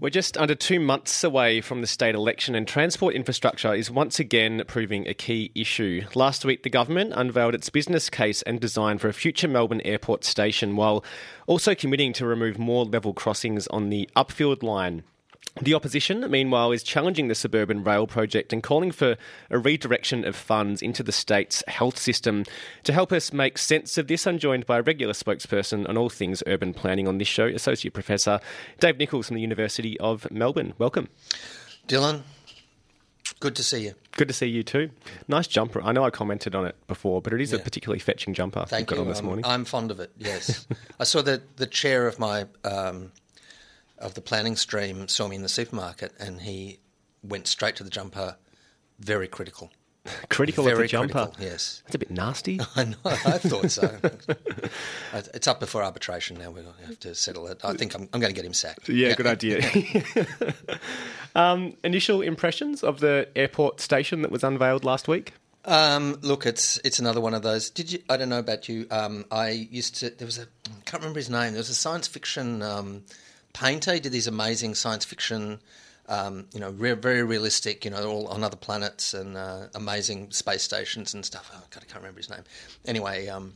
We're just under two months away from the state election, and transport infrastructure is once again proving a key issue. Last week, the government unveiled its business case and design for a future Melbourne airport station, while also committing to remove more level crossings on the Upfield line. The opposition, meanwhile, is challenging the suburban rail project and calling for a redirection of funds into the state's health system. To help us make sense of this, I'm joined by a regular spokesperson on all things urban planning on this show, Associate Professor Dave Nichols from the University of Melbourne. Welcome. Dylan, good to see you. Good to see you too. Nice jumper. I know I commented on it before, but it is a particularly fetching jumper Thank you've got you. on this I'm. I'm fond of it. Yes, I saw that the chair of my um, of the planning stream saw me in the supermarket, and he went straight to the jumper, very critical. critical of very the jumper. critical. Yes, That's a bit nasty. I know. I thought so. it's up before arbitration now. We have to settle it. I think I'm, I'm going to get him sacked. Yeah, good idea. um, initial impressions of the airport station that was unveiled last week? Um, look, it's it's another one of those. Did you? I don't know about you. Um, I used to. There was a. I can't remember his name. There was a science fiction painter. He did these amazing science fiction. Um, you know, re- very realistic. You know, all on other planets and uh, amazing space stations and stuff. Oh God, I can't remember his name. Anyway, um,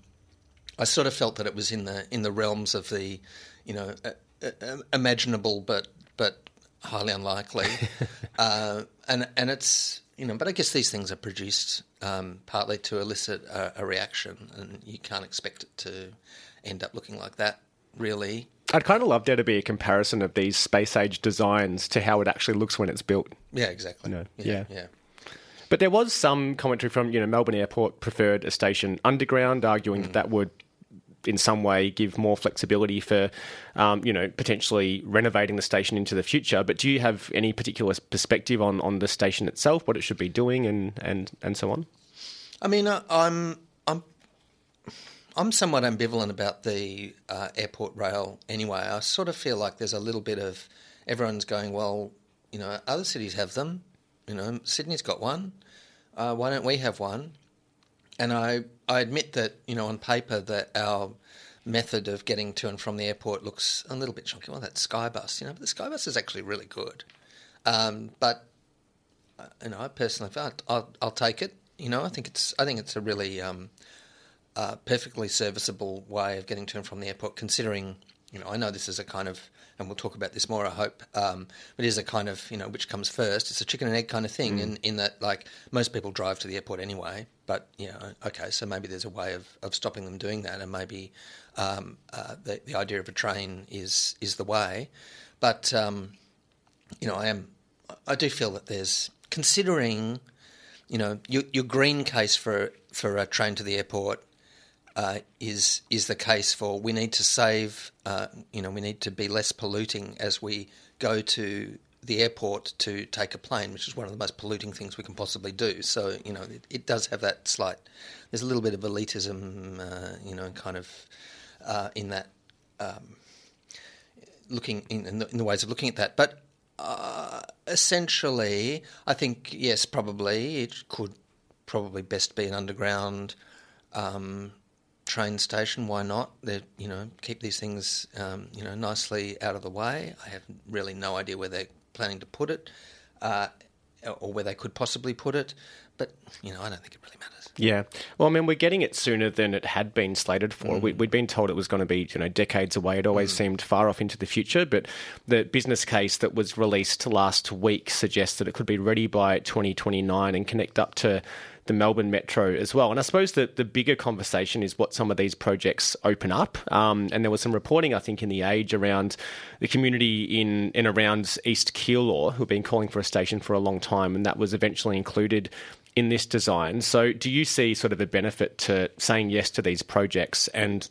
I sort of felt that it was in the in the realms of the, you know, uh, uh, imaginable but but highly unlikely, uh, and and it's you know, but I guess these things are produced um, partly to elicit a, a reaction, and you can't expect it to end up looking like that, really. I'd kind of love there to be a comparison of these space age designs to how it actually looks when it's built. Yeah, exactly. No, yeah, yeah. yeah. But there was some commentary from, you know, Melbourne Airport preferred a station underground, arguing Mm. that that would in some way give more flexibility for, um, you know, potentially renovating the station into the future. But do you have any particular perspective on, on the station itself, what it should be doing, and, and, and so on? I mean, I, I'm I'm somewhat ambivalent about the uh, airport rail. Anyway, I sort of feel like there's a little bit of everyone's going, well, you know, other cities have them. You know, Sydney's got one. Uh, why don't we have one? And I I admit that you know on paper that our method of getting to and from the airport looks a little bit chunky. Well, that Skybus, you know, but the Skybus is actually really good. Um, but uh, you know, I personally, I'll, I'll, I'll take it. You know, I think it's I think it's a really um, uh, perfectly serviceable way of getting to and from the airport. Considering, you know, I know this is a kind of, and we'll talk about this more. I hope, um, but it is a kind of, you know, which comes first. It's a chicken and egg kind of thing, in in that like most people drive to the airport anyway. But you know, okay, so maybe there's a way of, of stopping them doing that, and maybe um, uh, the the idea of a train is is the way. But um, you know, I am, I do feel that there's considering, you know, your, your green case for for a train to the airport uh, is is the case for we need to save, uh, you know, we need to be less polluting as we go to the airport to take a plane, which is one of the most polluting things we can possibly do. So, you know, it, it does have that slight. There's a little bit of elitism, uh, you know, kind of uh, in that looking in, in, the, in the ways of looking at that. But uh, essentially, I think yes, probably it could probably best be an underground um, train station. Why not? They you know keep these things um, you know nicely out of the way. I have really no idea where they're planning to put it. Uh, or where they could possibly put it, but you know, I don't think it really matters. Yeah. Well, I mean, we're getting it sooner than it had been slated for. We, we'd been told it was going to be, you know, decades away. It always seemed far off into the future. But the business case that was released last week suggests that it could be ready by 2029 and connect up to the Melbourne Metro as well. And I suppose that the bigger conversation is what some of these projects open up. Um, and there was some reporting, I think, in the Age around the community in and around East Keilor who've been calling for a station for a long time, and that was eventually included in this design. So, do you see sort of a benefit to saying yes to these projects and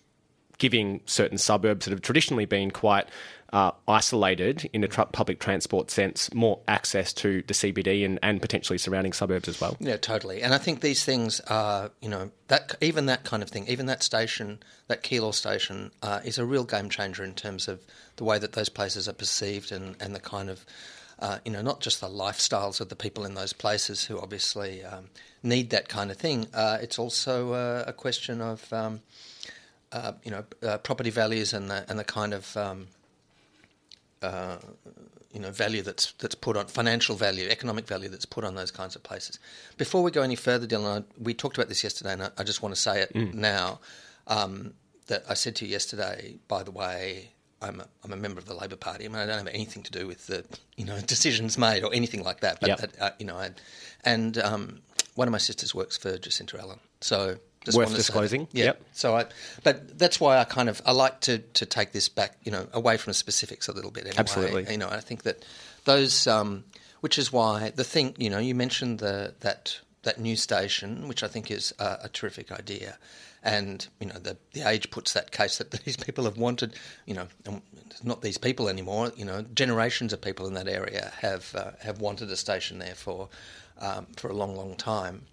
giving certain suburbs that have traditionally been quite uh, isolated in a public transport sense more access to the CBD and, and potentially surrounding suburbs as well. Yeah, totally. And I think these things are, you know, that even that kind of thing, even that station, that Keilor station, uh, is a real game changer in terms of the way that those places are perceived and, and the kind of, uh, you know, not just the lifestyles of the people in those places who obviously um, need that kind of thing. Uh, it's also uh, a question of, um, uh, you know, uh, property values and the and the kind of um, uh, you know value that's that's put on financial value, economic value that's put on those kinds of places. Before we go any further, Dylan, I, we talked about this yesterday, and I, I just want to say it mm. now. Um, that I said to you yesterday. By the way, I'm a, I'm a member of the Labor Party. I mean, I don't have anything to do with the you know decisions made or anything like that. But yep. that, uh, you know, I, and um, one of my sisters works for Jacinta Allan, so just worth disclosing. Yeah. Yep. So I, but that's why I kind of I like to to take this back, you know, away from the specifics a little bit. Anyway. Absolutely. You know, I think that those, um, which is why the thing, you know, you mentioned the that that new station, which I think is a, a terrific idea. And you know the the age puts that case that these people have wanted, you know, not these people anymore. You know, generations of people in that area have uh, have wanted a station there for um, for a long, long time,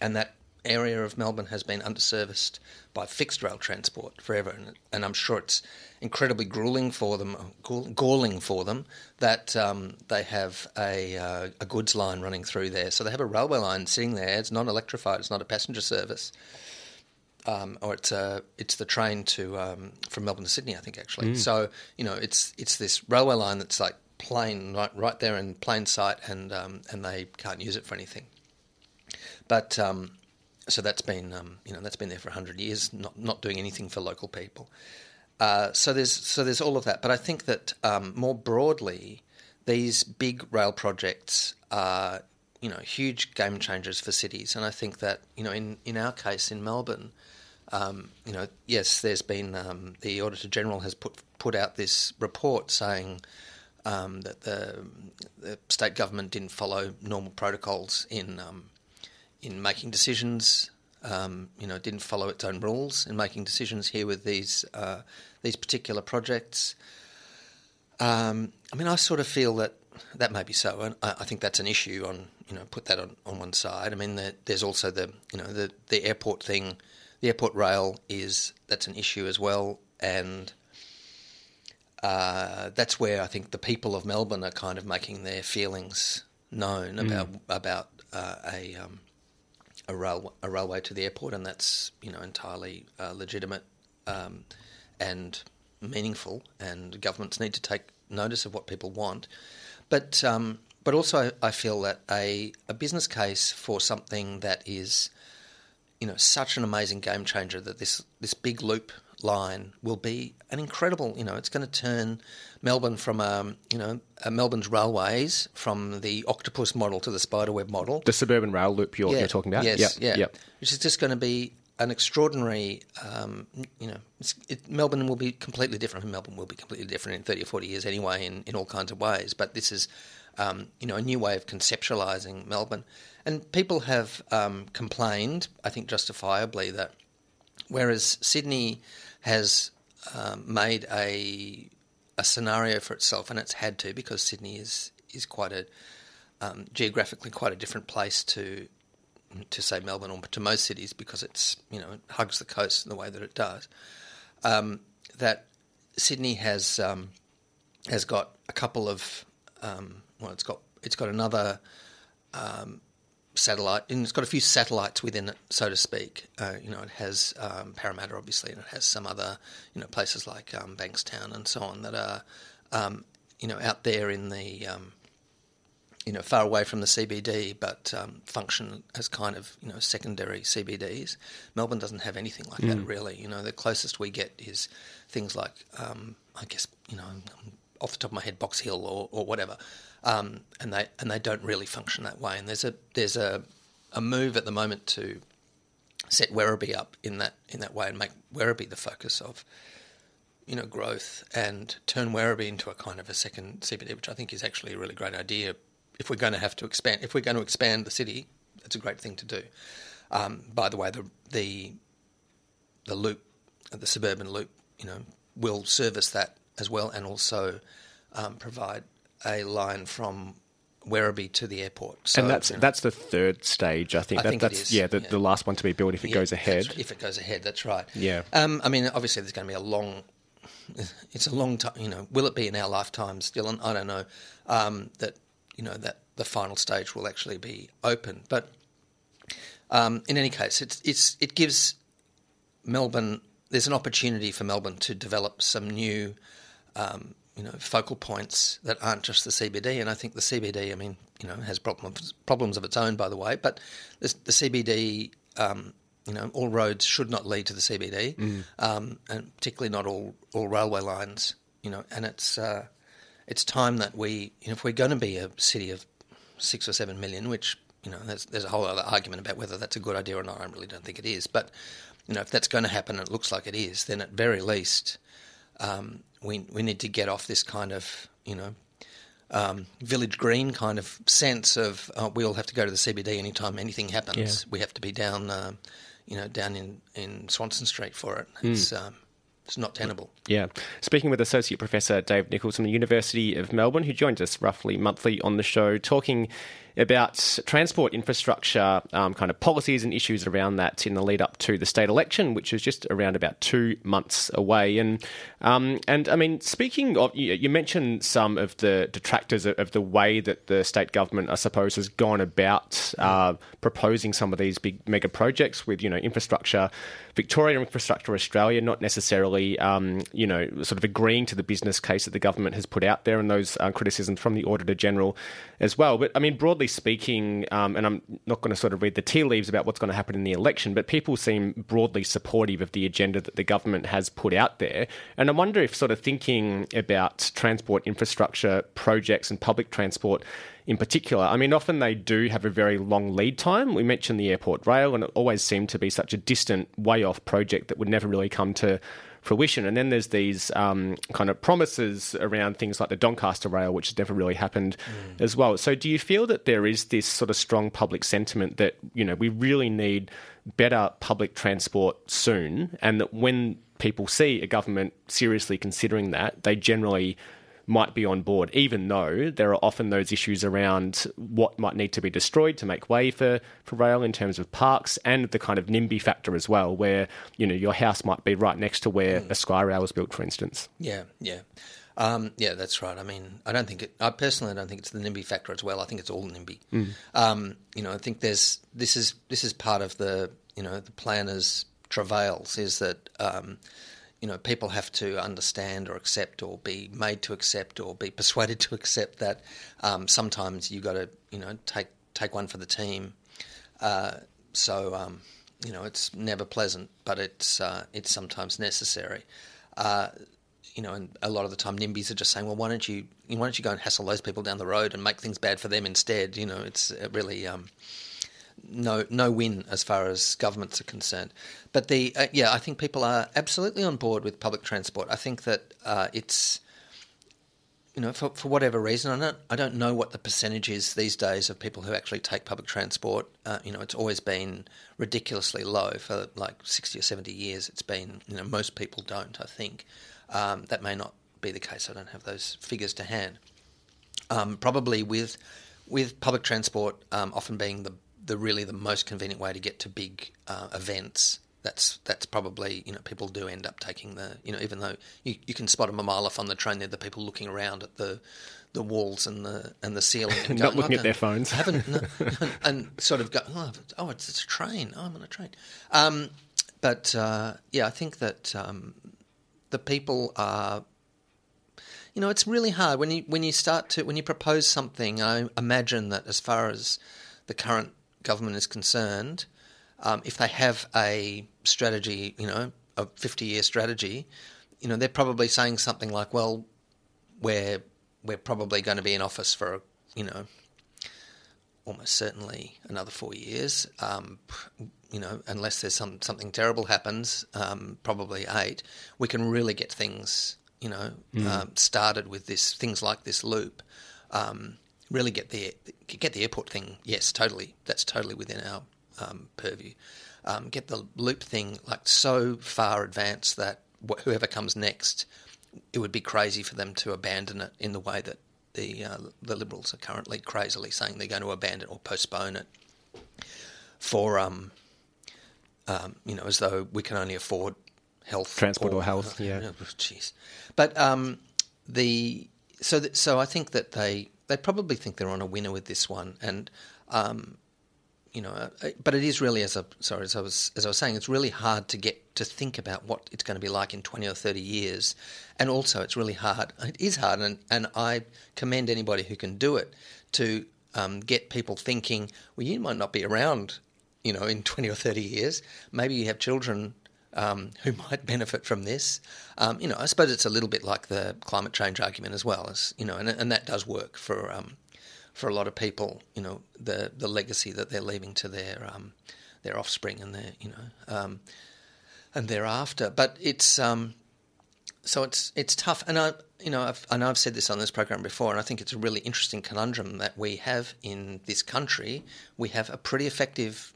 and that area of Melbourne has been underserviced by fixed rail transport forever, and, and I'm sure it's incredibly grueling for them, galling for them that um, they have a, uh, a goods line running through there. So they have a railway line sitting there. It's not electrified. It's not a passenger service. Um, or it's uh, it's the train to um, from Melbourne to Sydney, I think actually. Mm. So you know, it's it's this railway line that's like plain right right there in plain sight, and um, and they can't use it for anything. But um, so that's been um, you know that's been there for hundred years, not not doing anything for local people. Uh, so there's so there's all of that, but I think that um, more broadly, these big rail projects are you know huge game changers for cities, and I think that you know in in our case in Melbourne, um, you know yes, there's been um, the Auditor General has put put out this report saying. Um, that the, the, state government didn't follow normal protocols in um, in making decisions. Um, you know, didn't follow its own rules in making decisions here with these uh, these particular projects. Um, I mean, I sort of feel that that may be so, and I, I, think that's an issue. On you know, put that on, on one side. I mean, the, there's also the you know the the airport thing. The airport rail is that's an issue as well, and uh, that's where I think the people of Melbourne are kind of making their feelings known mm. about about uh, a um, a, rail, a railway to the airport, and that's you know entirely uh, legitimate um, and meaningful. And governments need to take notice of what people want, but um, but also I feel that a a business case for something that is you know such an amazing game changer that this this big loop line will be an incredible. You know, it's going to turn Melbourne from um, you know Melbourne's railways from the octopus model to the spiderweb model. The suburban rail loop you're, yeah, you're talking about. Yes, yep, yeah, yep. which is just going to be an extraordinary. Um, you know, it, Melbourne will be completely different. Melbourne will be completely different in thirty or forty years anyway, in, in all kinds of ways. But this is, um, you know, a new way of conceptualising Melbourne. And people have um, complained, I think justifiably, that whereas Sydney has um, made a a scenario for itself, and it's had to because Sydney is is quite a um, geographically quite a different place to to say Melbourne or to most cities because it's you know it hugs the coast in the way that it does. Um, that Sydney has um, has got a couple of um, well, it's got it's got another um, satellite, and it's got a few satellites within it, so to speak. Uh, you know, it has um, Parramatta, obviously, and it has some other, you know, places like um, Bankstown and so on that are, um, you know, out there in the, um, you know, far away from the CBD, but um, function as kind of, you know, secondary CBDs. Melbourne doesn't have anything like mm. that, really. You know, the closest we get is things like, um, I guess, you know, off the top of my head, Box Hill or, or whatever um, and they and they don't really function that way. And there's a there's a, a move at the moment to set Werribee up in that in that way and make Werribee the focus of you know growth and turn Werribee into a kind of a second CBD, which I think is actually a really great idea. If we're going to have to expand, if we're going to expand the city, it's a great thing to do. Um, by the way, the the the loop the suburban loop, you know, will service that as well, and also um, provide a line from Werribee to the airport. So, and that's you know, that's the third stage, I think. I that, think that's yeah the, yeah, the, last one to be built if it yeah, goes ahead. If it goes ahead, that's right. Yeah. Um, I mean, obviously, there's going to be a long. It's a long time. You know, will it be in our lifetimes, Dylan? I don't know. Um, that you know that the final stage will actually be open, but um, in any case, it's it's it gives Melbourne. There's an opportunity for Melbourne to develop some new um, you know focal points that aren't just the CBD. And I think the CBD, I mean, you know, has problems problems of its own, by the way. But the, the CBD, um, you know, all roads should not lead to the CBD, mm. um, and particularly not all all railway lines. You know, and it's uh, it's time that we, you know, if we're going to be a city of six or seven million, which you know, there's, there's a whole other argument about whether that's a good idea or not. I really don't think it is, but you know, if that's going to happen, and it looks like it is, then at very least um, we we need to get off this kind of you know um, village green kind of sense of uh, we all have to go to the CBD anytime anything happens. Yeah. We have to be down, uh, you know, down in, in Swanston Street for it. Mm. It's um, it's not tenable. Yeah. Speaking with Associate Professor Dave Nichols from the University of Melbourne, who joins us roughly monthly on the show, talking about transport infrastructure, um, kind of policies and issues around that in the lead up to the state election, which is just around about two months away. And um, and I mean, speaking of, you, you, mentioned some of the detractors of, the way that the state government, I suppose, has gone about uh, proposing some of these big mega projects with you know infrastructure, Victoria Infrastructure Australia, not necessarily um, you know sort of agreeing to the business case that the government has put out there, and those uh, criticisms from the Auditor General as well. But I mean, broadly speaking, um, and I'm not going to sort of read the tea leaves about what's going to happen in the election, but people seem broadly supportive of the agenda that the government has put out there. And I wonder if sort of thinking about transport infrastructure projects and public transport in particular. I mean, often they do have a very long lead time. We mentioned the airport rail, and it always seemed to be such a distant, way off project that would never really come to fruition. And then there's these um, kind of promises around things like the Doncaster Rail, which has never really happened mm. as well. So, do you feel that there is this sort of strong public sentiment that you know we really need better public transport soon, and that when people see a government seriously considering that, they generally might be on board, even though there are often those issues around what might need to be destroyed to make way for, for rail in terms of parks and the kind of NIMBY factor as well, where you know your house might be right next to where mm. a Skyrail was built, for instance. Yeah, yeah. Um, yeah, that's right. I mean, I don't think it. I personally don't think it's the NIMBY factor as well. I think it's all NIMBY. Mm. Um, you know, I think there's this is this is part of the you know the planners' travails is that um, you know, people have to understand or accept or be made to accept or be persuaded to accept that um, sometimes you got to, you know, take take one for the team. Uh, so, um, you know, it's never pleasant, but it's uh, it's sometimes necessary. Uh, you know, and a lot of the time, NIMBYs are just saying, "Well, why don't you, why don't you go and hassle those people down the road and make things bad for them instead?" You know, it's really um, no no win as far as governments are concerned. But the uh, yeah, I think people are absolutely on board with public transport. I think that uh, it's you know for for whatever reason, I don't I don't know what the percentage is these days of people who actually take public transport. Uh, you know, it's always been ridiculously low for like sixty or seventy years. It's been you know most people don't. I think um, that may not be the case. I don't have those figures to hand. Um, probably with with public transport um, often being the the really the most convenient way to get to big uh, events. That's that's probably you know people do end up taking the you know even though you, you can spot them a mile off on the train, they're the people looking around at the the walls and the and the ceiling, and not looking at their phones. haven't no, and sort of go oh, oh it's, it's, a train oh, I'm on a train. Um, but uh, yeah, I think that um, the people are you know, it's really hard when you when you start to when you propose something. I imagine that as far as the current government is concerned, um, if they have a strategy, you know, a 50 year strategy, you know, they're probably saying something like, well, we're, we're probably going to be in office for, you know, almost certainly another four years. Um, you know, unless there's some something terrible happens, um, probably eight. We can really get things, you know, mm. um, started with this things like this loop. Um, really get the get the airport thing. Yes, totally. That's totally within our um, purview. um, get the loop thing like so far advanced that wh- whoever comes next, it would be crazy for them to abandon it in the way that the uh, the Liberals are currently crazily saying they're going to abandon or postpone it for um, um, you know as though we can only afford health Transport or health, yeah. jeez but um, the so that, so I think that they they probably think they're on a winner with this one and um, you know, uh, but it is really as a sorry as I was as I was saying, it's really hard to get to think about what it's going to be like in twenty or thirty years, and also it's really hard. It is hard, and and I commend anybody who can do it to um, get people thinking. Well, you might not be around, you know, in twenty or thirty years. Maybe you have children um, who might benefit from this. Um, you know, I suppose it's a little bit like the climate change argument as well as you know, and and that does work for um, for a lot of people, you know, the the legacy that they're leaving to their um, their offspring and their you know um, and thereafter. But it's um, so it's it's tough, and I you know I've, I know I've said this on this program before, and I think it's a really interesting conundrum that we have in this country. We have a pretty effective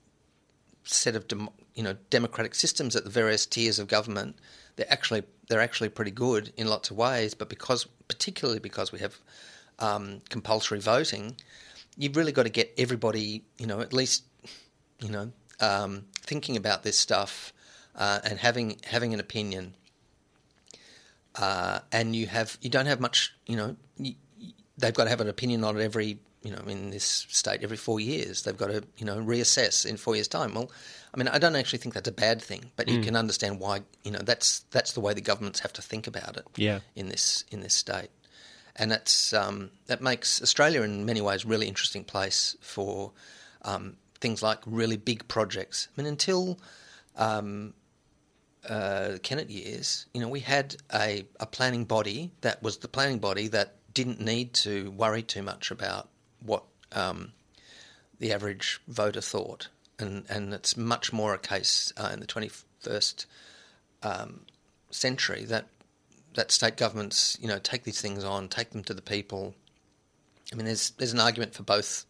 set of dem- you know democratic systems at the various tiers of government. They're actually they're actually pretty good in lots of ways, but because particularly because we have um, compulsory voting, you've really got to get everybody, you know, at least, you know, um, thinking about this stuff uh, and having having an opinion. Uh, and you have you don't have much, you know, you, they've got to have an opinion on every, you know, in this state every four years. They've got to, you know, reassess in four years' time. Well, I mean, I don't actually think that's a bad thing, but you can understand why, you know, that's that's the way the governments have to think about it. Yeah. In this in this state and that's um, that makes Australia in many ways a really interesting place for um, things like really big projects. I mean, until um, uh, Kennett years, you know, we had a, a planning body that was the planning body that didn't need to worry too much about what um, the average voter thought, and and it's much more a case uh, in the twenty first um, century that that state governments, you know, take these things on, take them to the people. I mean, there's there's an argument for both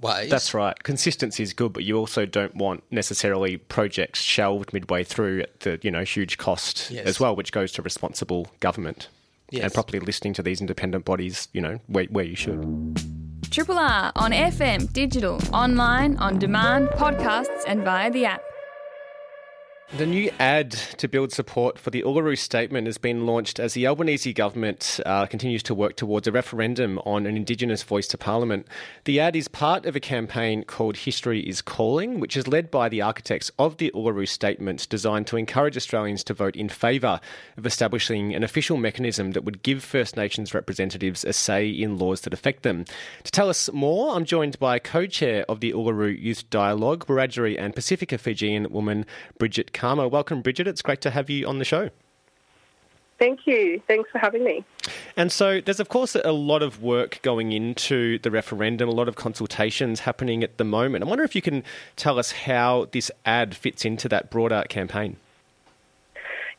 ways. That's right. Consistency is good, but you also don't want necessarily projects shelved midway through at the you know huge cost Yes. as well, which goes to responsible government Yes. and properly listening to these independent bodies. You know where, where you should. Triple R on FM, digital, online, on demand, podcasts, and via the app. The new ad to build support for the Uluru Statement has been launched as the Albanese government uh, continues to work towards a referendum on an Indigenous voice to Parliament. The ad is part of a campaign called History is Calling, which is led by the architects of the Uluru Statement, designed to encourage Australians to vote in favour of establishing an official mechanism that would give First Nations representatives a say in laws that affect them. To tell us more, I'm joined by co chair of the Uluru Youth Dialogue, Wiradjuri and Pacifica Fijian woman Bridget Cama. Welcome, Bridget. It's great to have you on the show. Thank you. Thanks for having me. And so there's, of course, a lot of work going into the referendum, a lot of consultations happening at the moment. I wonder if you can tell us how this ad fits into that broader campaign.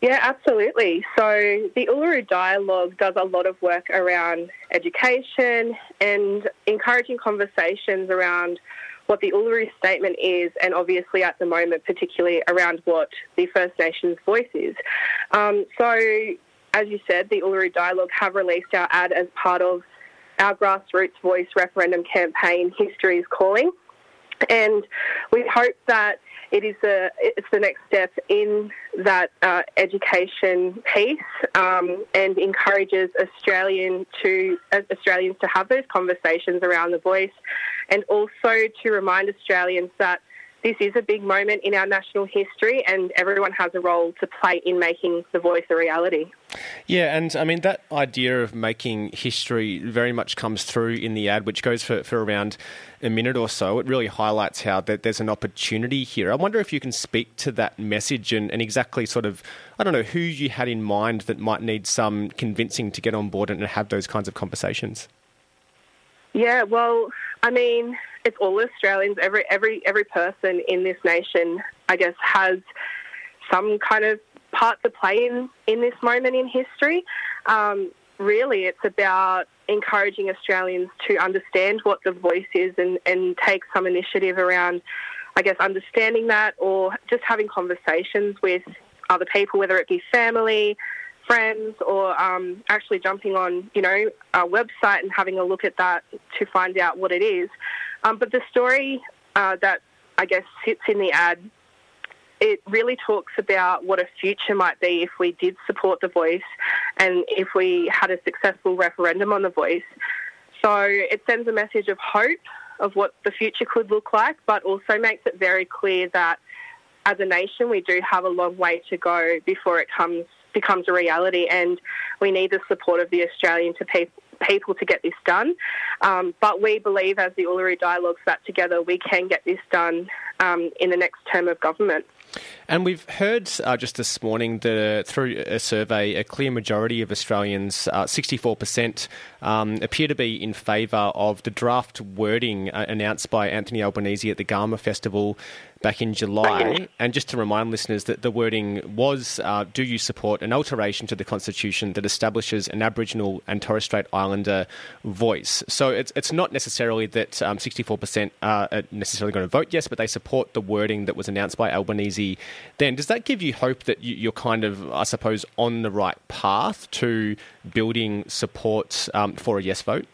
Yeah, absolutely. So the Uluru Dialogue does a lot of work around education and encouraging conversations around what the Uluru Statement is, and obviously at the moment, particularly around what the First Nations voice is. Um, so, as you said, the Uluru Dialogue have released our ad as part of our grassroots voice referendum campaign, History is Calling. and we hope that it is it's the next step in that uh, education piece um, and encourages Australian to uh, Australians to have those conversations around the voice, and also to remind Australians that this is a big moment in our national history, and everyone has a role to play in making the voice a reality. Yeah, and I mean, that idea of making history very much comes through in the ad, which goes for, for around a minute or so. It really highlights how that there's an opportunity here. I wonder if you can speak to that message and, and exactly sort of, I don't know, who you had in mind that might need some convincing to get on board and have those kinds of conversations. Yeah, well, I mean, it's all Australians. Every every every person in this nation, I guess, has some kind of part to play in in this moment in history. Um, really, it's about encouraging Australians to understand what the voice is and, and take some initiative around I guess, understanding that or just having conversations with other people, whether it be family, friends, or um, actually jumping on, you know, our website and having a look at that to find out what it is. Um, but the story uh, that I guess sits in the ad, it really talks about what a future might be if we did support the voice and if we had a successful referendum on the voice. So it sends a message of hope of what the future could look like, but also makes it very clear that as a nation we do have a long way to go before it comes becomes a reality, and we need the support of the Australian to people people to get this done. Um, but we believe, as the Uluru Dialogues, that together we can get this done um, in the next term of government. And we've heard uh, just this morning that through a survey, a clear majority of Australians, uh, 64%, um, appear to be in favour of the draft wording uh, announced by Anthony Albanese at the Garma Festival back in July. And just to remind listeners that the wording was uh, Do you support an alteration to the Constitution that establishes an Aboriginal and Torres Strait Islander voice? So it's, it's not necessarily that um, 64% are necessarily going to vote yes, but they support the wording that was announced by Albanese then. Does that give you hope that you're kind of, I suppose, on the right path to building support um, for a yes vote?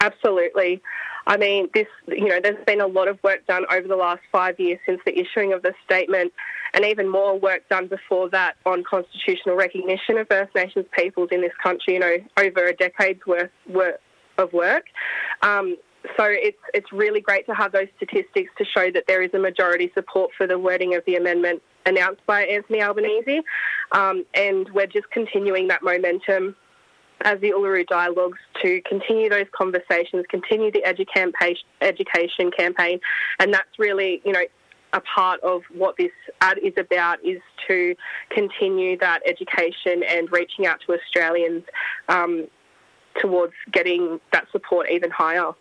Absolutely. I mean, this, you know, there's been a lot of work done over the last five years since the issuing of the statement, and even more work done before that on constitutional recognition of First Nations peoples in this country, you know, over a decade's worth of work. Um, so it's it's really great to have those statistics to show that there is a majority support for the wording of the amendment announced by Anthony Albanese, um, and we're just continuing that momentum as the Uluru Dialogues to continue those conversations, continue the education campaign, and that's really, you know, a part of what this ad is about is to continue that education and reaching out to Australians um, towards getting that support even higher.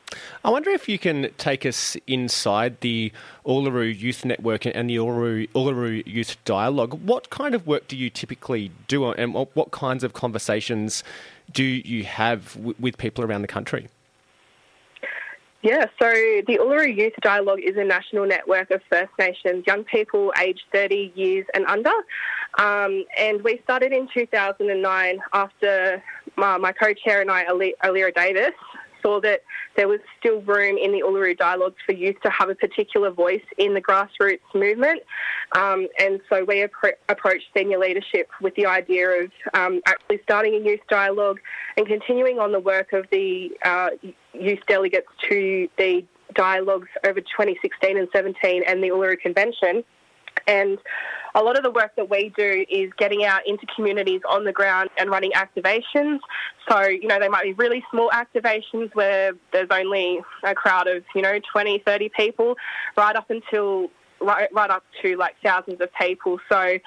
I wonder if you can take us inside the Uluru Youth Network and the Uluru, Uluru Youth Dialogue. What kind of work do you typically do, and what kinds of conversations do you have with people around the country? Yeah, so the Uluru Youth Dialogue is a national network of First Nations young people aged 30 years and under. Um, and we started in 2009 after my, my co-chair and I, Alira Davis, saw that there was still room in the Uluru Dialogues for youth to have a particular voice in the grassroots movement. Um, and so we appro- approached senior leadership with the idea of um, actually starting a youth dialogue and continuing on the work of the uh, youth delegates to the dialogues over 2016 and 17 and the Uluru Convention. And a lot of the work that we do is getting out into communities on the ground and running activations. So, you know, they might be really small activations where there's only a crowd of, you know, 20, 30 people, right up until, right, right up to like thousands of people. So,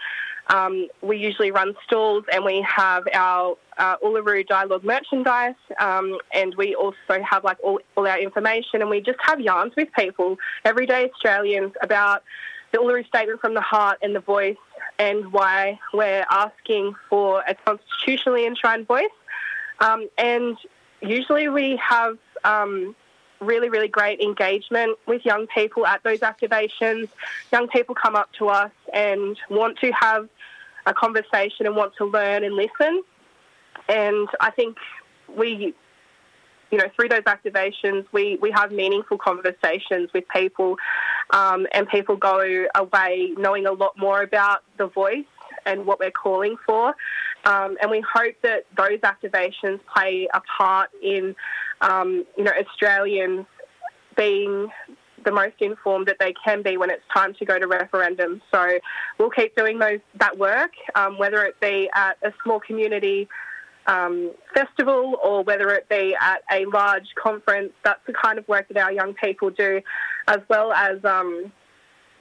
um, we usually run stalls and we have our uh, Uluru Dialogue merchandise um, and we also have like all, all our information and we just have yarns with people, everyday Australians, about the Uluru Statement from the Heart and the Voice and why we're asking for a constitutionally enshrined voice. Um, and usually we have um, really, really great engagement with young people at those activations. Young people come up to us and want to have a conversation and want to learn and listen. And I think we you know, through those activations, we, we have meaningful conversations with people, um, and people go away knowing a lot more about the voice and what we're calling for. Um, and we hope that those activations play a part in, um, you know, Australians being the most informed that they can be when it's time to go to referendum. So we'll keep doing those that work, um, whether it be at a small community um, festival or whether it be at a large conference. That's the kind of work that our young people do, as well as um,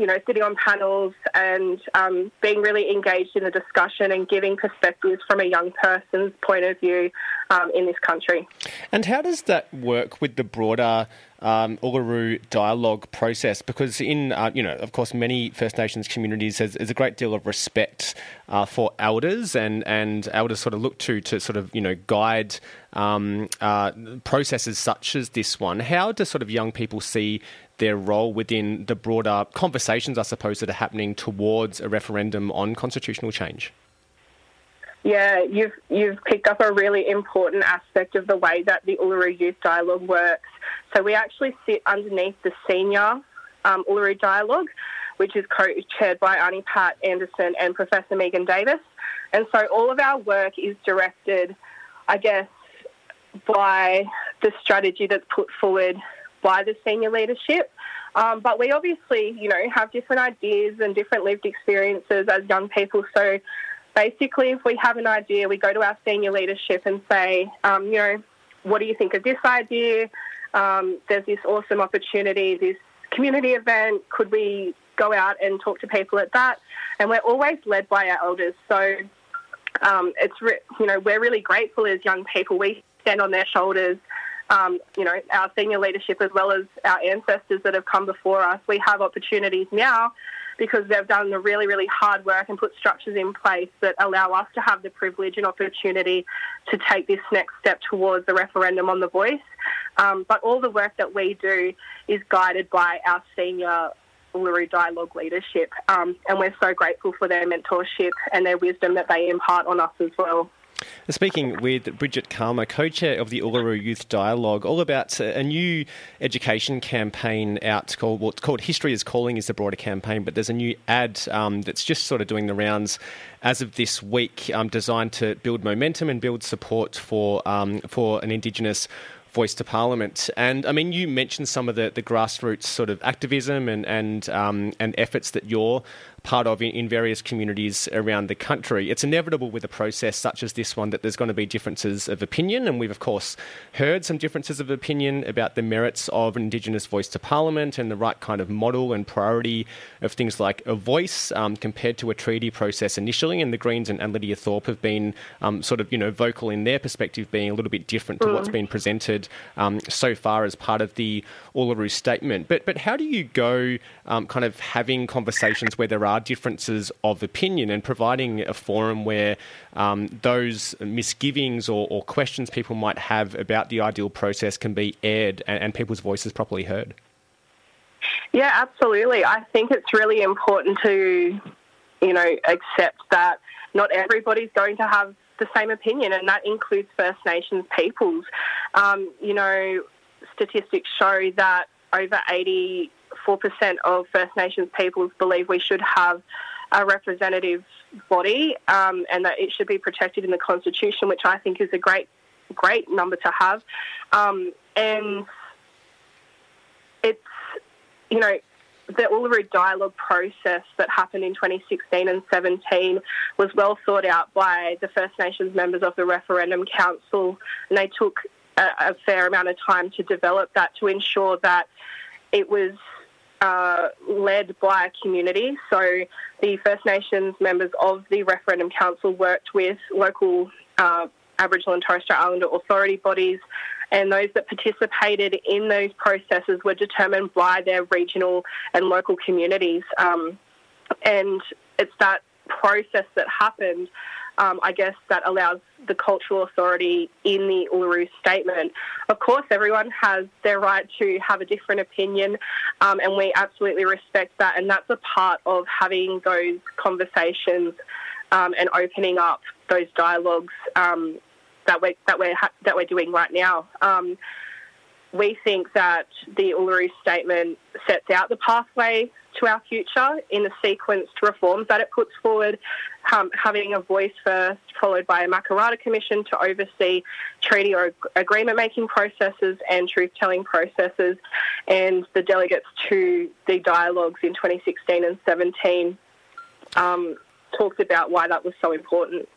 you know, sitting on panels and um, being really engaged in the discussion and giving perspectives from a young person's point of view um, in this country. And how does that work with the broader um, Uluru dialogue process? Because in, uh, you know, of course, many First Nations communities, there's, there's a great deal of respect uh, for elders, and, and elders sort of look to to sort of, you know, guide um, uh, processes such as this one. How do sort of young people see their role within the broader conversations, I suppose, that are happening towards a referendum on constitutional change? Yeah, you've you've picked up a really important aspect of the way that the Uluru Youth Dialogue works. So we actually sit underneath the senior um, Uluru Dialogue, which is co-chaired by Aunty Pat Anderson and Professor Megan Davis. And so all of our work is directed, I guess, by the strategy that's put forward by the senior leadership. Um, but we obviously, you know, have different ideas and different lived experiences as young people. So basically, if we have an idea, we go to our senior leadership and say, um, you know, what do you think of this idea? Um, there's this awesome opportunity, this community event. Could we go out and talk to people at that? And we're always led by our elders. So um, it's, re- you know, we're really grateful as young people. We stand on their shoulders. Um, you know, our senior leadership as well as our ancestors that have come before us. We have opportunities now because they've done the really, really hard work and put structures in place that allow us to have the privilege and opportunity to take this next step towards the referendum on the voice. Um, but all the work that we do is guided by our senior Uluru Dialogue leadership, um, and we're so grateful for their mentorship and their wisdom that they impart on us as well. Speaking with Bridget Cama, co chair of the Uluru Youth Dialogue, all about a new education campaign out called, well, called History is Calling, is the broader campaign, but there's a new ad um, that's just sort of doing the rounds as of this week, um, designed to build momentum and build support for, um, for an Indigenous voice to Parliament. And I mean, you mentioned some of the, the grassroots sort of activism and and um, and efforts that you're part of in, various communities around the country. It's inevitable with a process such as this one that there's going to be differences of opinion, and we've of course heard some differences of opinion about the merits of an Indigenous voice to Parliament and the right kind of model and priority of things like a voice um, compared to a treaty process initially. And the Greens and, and Lydia Thorpe have been um, sort of you know vocal in their perspective, being a little bit different to mm. what's been presented um, so far as part of the Uluru statement. But but how do you go um, kind of having conversations where there are differences of opinion and providing a forum where um, those misgivings or, or, questions people might have about the ideal process can be aired and, and people's voices properly heard? Yeah, absolutely. I think it's really important to, you know, accept that not everybody's going to have the same opinion, and that includes First Nations peoples. Um, you know, statistics show that over 84% of First Nations peoples believe we should have a representative body um, and that it should be protected in the Constitution, which I think is a great, great number to have. Um, and it's, you know, the Uluru Dialogue process that happened in 2016 and 17 was well thought out by the First Nations members of the Referendum Council, and they took a, a fair amount of time to develop that to ensure that it was uh, led by a community. So the First Nations members of the Referendum Council worked with local uh, Aboriginal and Torres Strait Islander authority bodies, and those that participated in those processes were determined by their regional and local communities. Um, and it's that process that happened um, I guess, that allows the cultural authority in the Uluru Statement. Of course, everyone has their right to have a different opinion, um, and we absolutely respect that. And that's a part of having those conversations um, and opening up those dialogues um, that we're that we're ha- that we're doing right now. Um, we think that the Uluru Statement sets out the pathway to our future in the sequenced reforms that it puts forward, um, having a voice first, followed by a Makarrata Commission to oversee treaty or agreement making processes and truth telling processes, and the delegates to the dialogues in 2016 and 17 um, talked about why that was so important.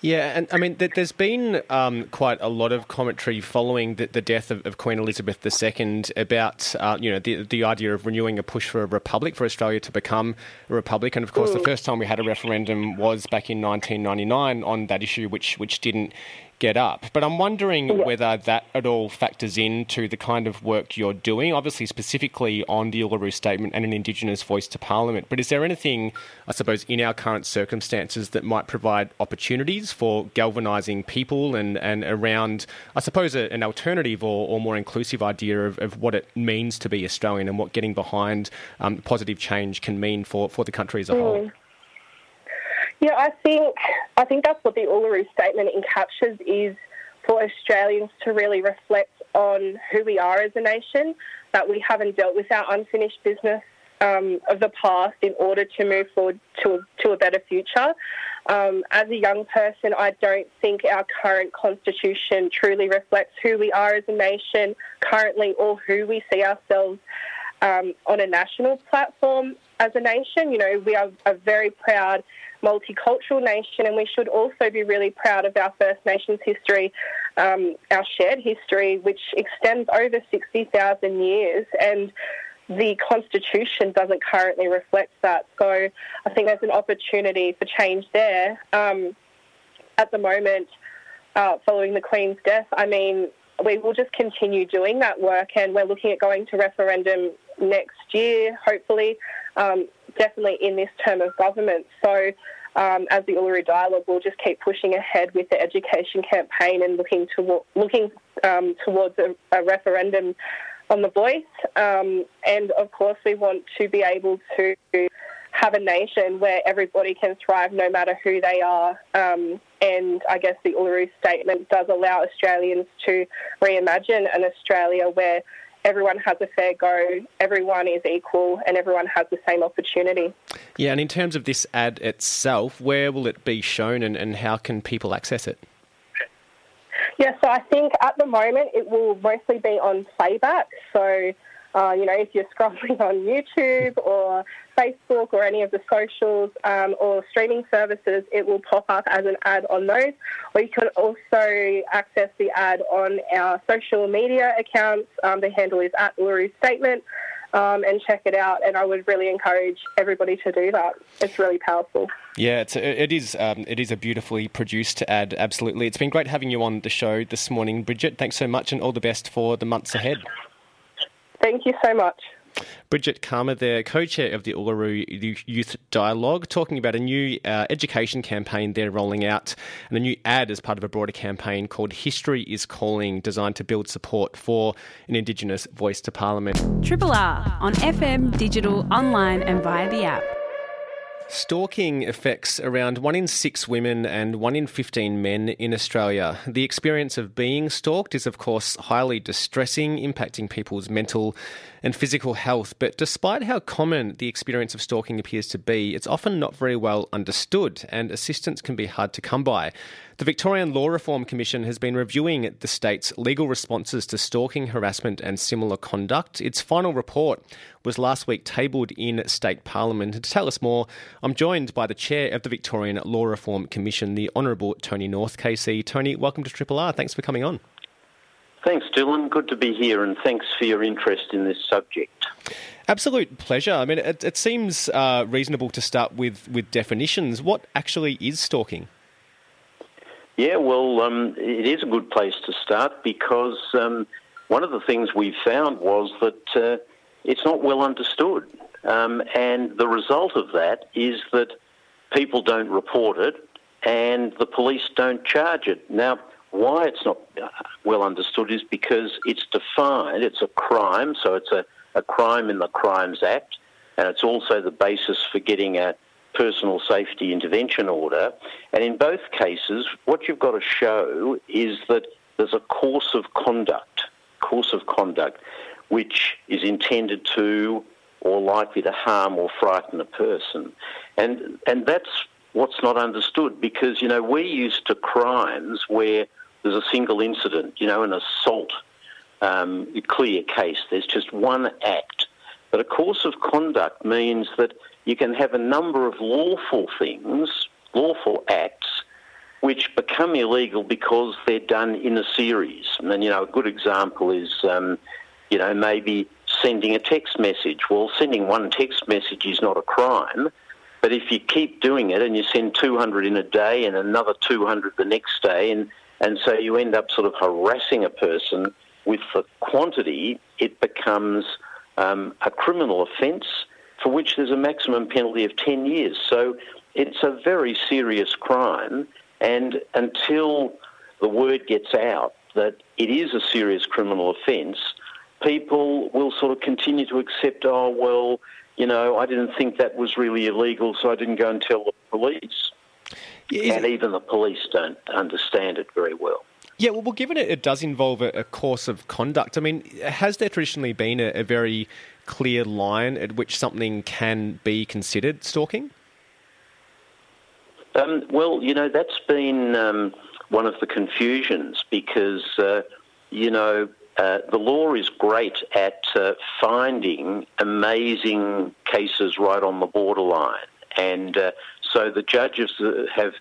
Yeah, and I mean, there's been um, quite a lot of commentary following the, the death of, of, Queen Elizabeth II about, uh, you know, the, the idea of renewing a push for a republic, for Australia to become a republic. And of course, the first time we had a referendum was back in 1999 on that issue, which which didn't get up. But I'm wondering yeah. whether that at all factors into the kind of work you're doing, obviously specifically on the Uluru Statement and an Indigenous voice to Parliament. But is there anything, I suppose, in our current circumstances that might provide opportunities for galvanising people and, and around, I suppose, a, an alternative or, or, more inclusive idea of, of, what it means to be Australian and what getting behind um, positive change can mean for, for the country as a mm. whole? Yeah, I think I think that's what the Uluru Statement encaptures is for Australians to really reflect on who we are as a nation, that we haven't dealt with our unfinished business um, of the past in order to move forward to a, to a better future. Um, as a young person, I don't think our current constitution truly reflects who we are as a nation currently or who we see ourselves um, on a national platform as a nation. You know, we are a very proud multicultural nation, and we should also be really proud of our First Nations history, um, our shared history, which extends over 60,000 years. And the Constitution doesn't currently reflect that. So I think there's an opportunity for change there. Um, at the moment, uh, following the Queen's death, I mean, we will just continue doing that work, and we're looking at going to referendum next year, hopefully, um, definitely in this term of government. So, um, as the Uluru Dialogue, we'll just keep pushing ahead with the education campaign and looking to looking um, towards a, a referendum on the voice. Um, and of course, we want to be able to have a nation where everybody can thrive no matter who they are. Um, and I guess the Uluru Statement does allow Australians to reimagine an Australia where everyone has a fair go, everyone is equal, and everyone has the same opportunity. Yeah, and in terms of this ad itself, where will it be shown and, and how can people access it? Yeah, so I think at the moment it will mostly be on playback. So, uh, you know, if you're scrolling on YouTube or Facebook or any of the socials um, or streaming services, it will pop up as an ad on those. Or you can also access the ad on our social media accounts. Um, the handle is at Uluru Statement um, and check it out. And I would really encourage everybody to do that. It's really powerful. Yeah, it's, it is. Um, it is a beautifully produced ad. Absolutely, it's been great having you on the show this morning, Bridget. Thanks so much, and all the best for the months ahead. Thank you so much. Bridget Cama, the co-chair of the Uluru Youth Dialogue, talking about a new uh, education campaign they're rolling out and a new ad as part of a broader campaign called History is Calling, designed to build support for an Indigenous voice to Parliament. Triple R on FM, digital, online and via the app. Stalking affects around 1 in 6 women and 1 in 15 men in Australia. The experience of being stalked is, of course, highly distressing, impacting people's mental and physical health. But despite how common the experience of stalking appears to be, it's often not very well understood, and assistance can be hard to come by. The Victorian Law Reform Commission has been reviewing the state's legal responses to stalking, harassment, and similar conduct. Its final report was last week tabled in State Parliament. And to tell us more, I'm joined by the chair of the Victorian Law Reform Commission, the Honourable Tony North, KC. Tony, welcome to Triple R. Thanks for coming on. Thanks, Dylan. Good to be here, and thanks for your interest in this subject. Absolute pleasure. I mean, it, it seems uh, reasonable to start with, with definitions. What actually is stalking? Yeah, well, um, it is a good place to start because um, one of the things we found was that uh, it's not well understood. Um, and the result of that is that people don't report it and the police don't charge it. Now, why it's not uh, well understood is because it's defined, it's a crime, so it's a, a crime in the Crimes Act, and it's also the basis for getting a personal safety intervention order. And in both cases, what you've got to show is that there's a course of conduct, course of conduct, which is intended to or likely to harm or frighten a person. And, and that's what's not understood because, you know, we're used to crimes where there's a single incident, you know, an assault, um, clear case. There's just one act. But a course of conduct means that you can have a number of lawful things, lawful acts, which become illegal because they're done in a series. And, you know, a good example is, um, you know, maybe sending a text message. Well, sending one text message is not a crime, but if you keep doing it and you send 200 in a day and another 200 the next day, and, and so you end up sort of harassing a person with the quantity, it becomes um, a criminal offence for which there's a maximum penalty of 10 years. So it's a very serious crime, And until the word gets out that it is a serious criminal offence, people will sort of continue to accept, oh, well, you know, I didn't think that was really illegal, so I didn't go and tell the police. Is- and even the police don't understand it very well. Yeah, well, well given it, it does involve a, a course of conduct, I mean, has there traditionally been a, a very clear line at which something can be considered stalking? Um, well, you know, that's been um, one of the confusions because, uh, you know, uh, the law is great at uh, finding amazing cases right on the borderline. And uh, so the judges uh, have,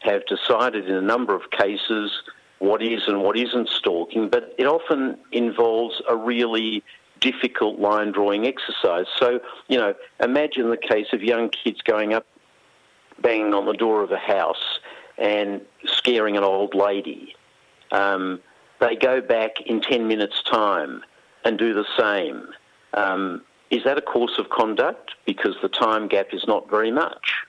have decided in a number of cases what is and what isn't stalking, but it often involves a really difficult line drawing exercise. So, you know, imagine the case of young kids going up, banging on the door of a house and scaring an old lady. Um, they go back in 10 minutes' time and do the same. Um, is that a course of conduct? Because the time gap is not very much.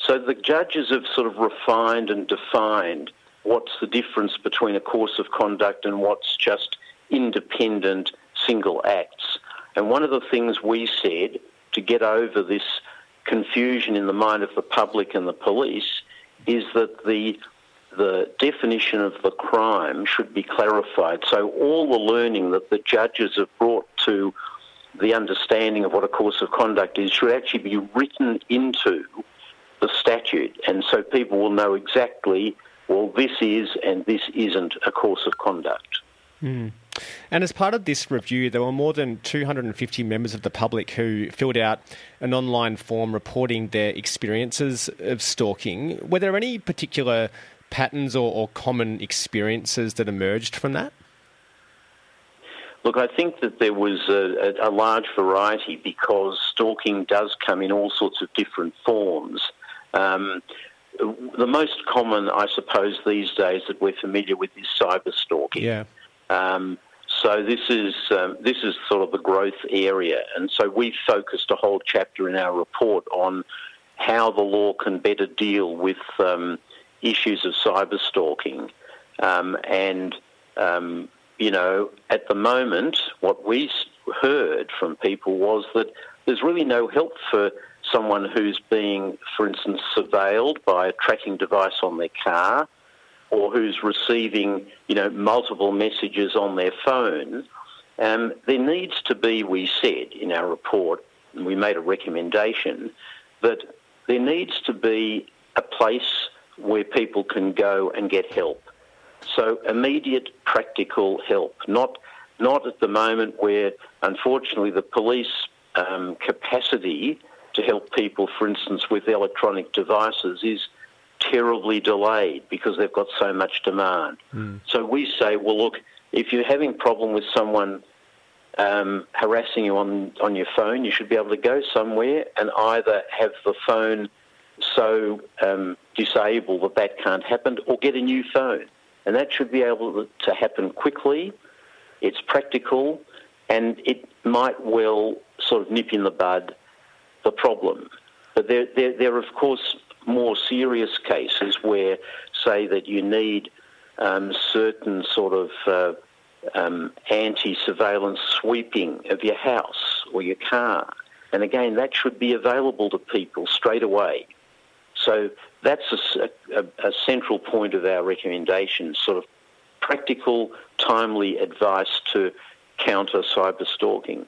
So the judges have sort of refined and defined what's the difference between a course of conduct and what's just independent single acts. And one of the things we said to get over this confusion in the mind of the public and the police is that the the definition of the crime should be clarified. So all the learning that the judges have brought to the understanding of what a course of conduct is should actually be written into the statute, and so people will know exactly well, this is and this isn't a course of conduct. Mm. And as part of this review, there were more than 250 members of the public who filled out an online form reporting their experiences of stalking. Were there any particular patterns or, or common experiences that emerged from that? Look, I think that there was a, a, large variety because stalking does come in all sorts of different forms. Um, the most common, I suppose, these days that we're familiar with is cyber stalking. Yeah. Um, so this is um, this is sort of the growth area, and so we focused a whole chapter in our report on how the law can better deal with um, issues of cyber stalking. Um, and um, you know, at the moment, what we heard from people was that there's really no help for someone who's being, for instance, surveilled by a tracking device on their car or who's receiving, you know, multiple messages on their phone, um, there needs to be, we said in our report, and we made a recommendation, that there needs to be a place where people can go and get help. So immediate practical help, not not at the moment where, unfortunately, the police um, capacity to help people, for instance, with electronic devices is terribly delayed because they've got so much demand. Mm. So we say, well, look, if you're having a problem with someone um, harassing you on, on your phone, you should be able to go somewhere and either have the phone so um, disabled that that can't happen or get a new phone. And that should be able to happen quickly. It's practical and it might well sort of nip in the bud the problem. But there, there, there are, of course, more serious cases where, say, that you need um, certain sort of uh, um, anti-surveillance sweeping of your house or your car. And again, that should be available to people straight away. So that's a, a, a central point of our recommendation, sort of practical, timely advice to counter cyber stalking.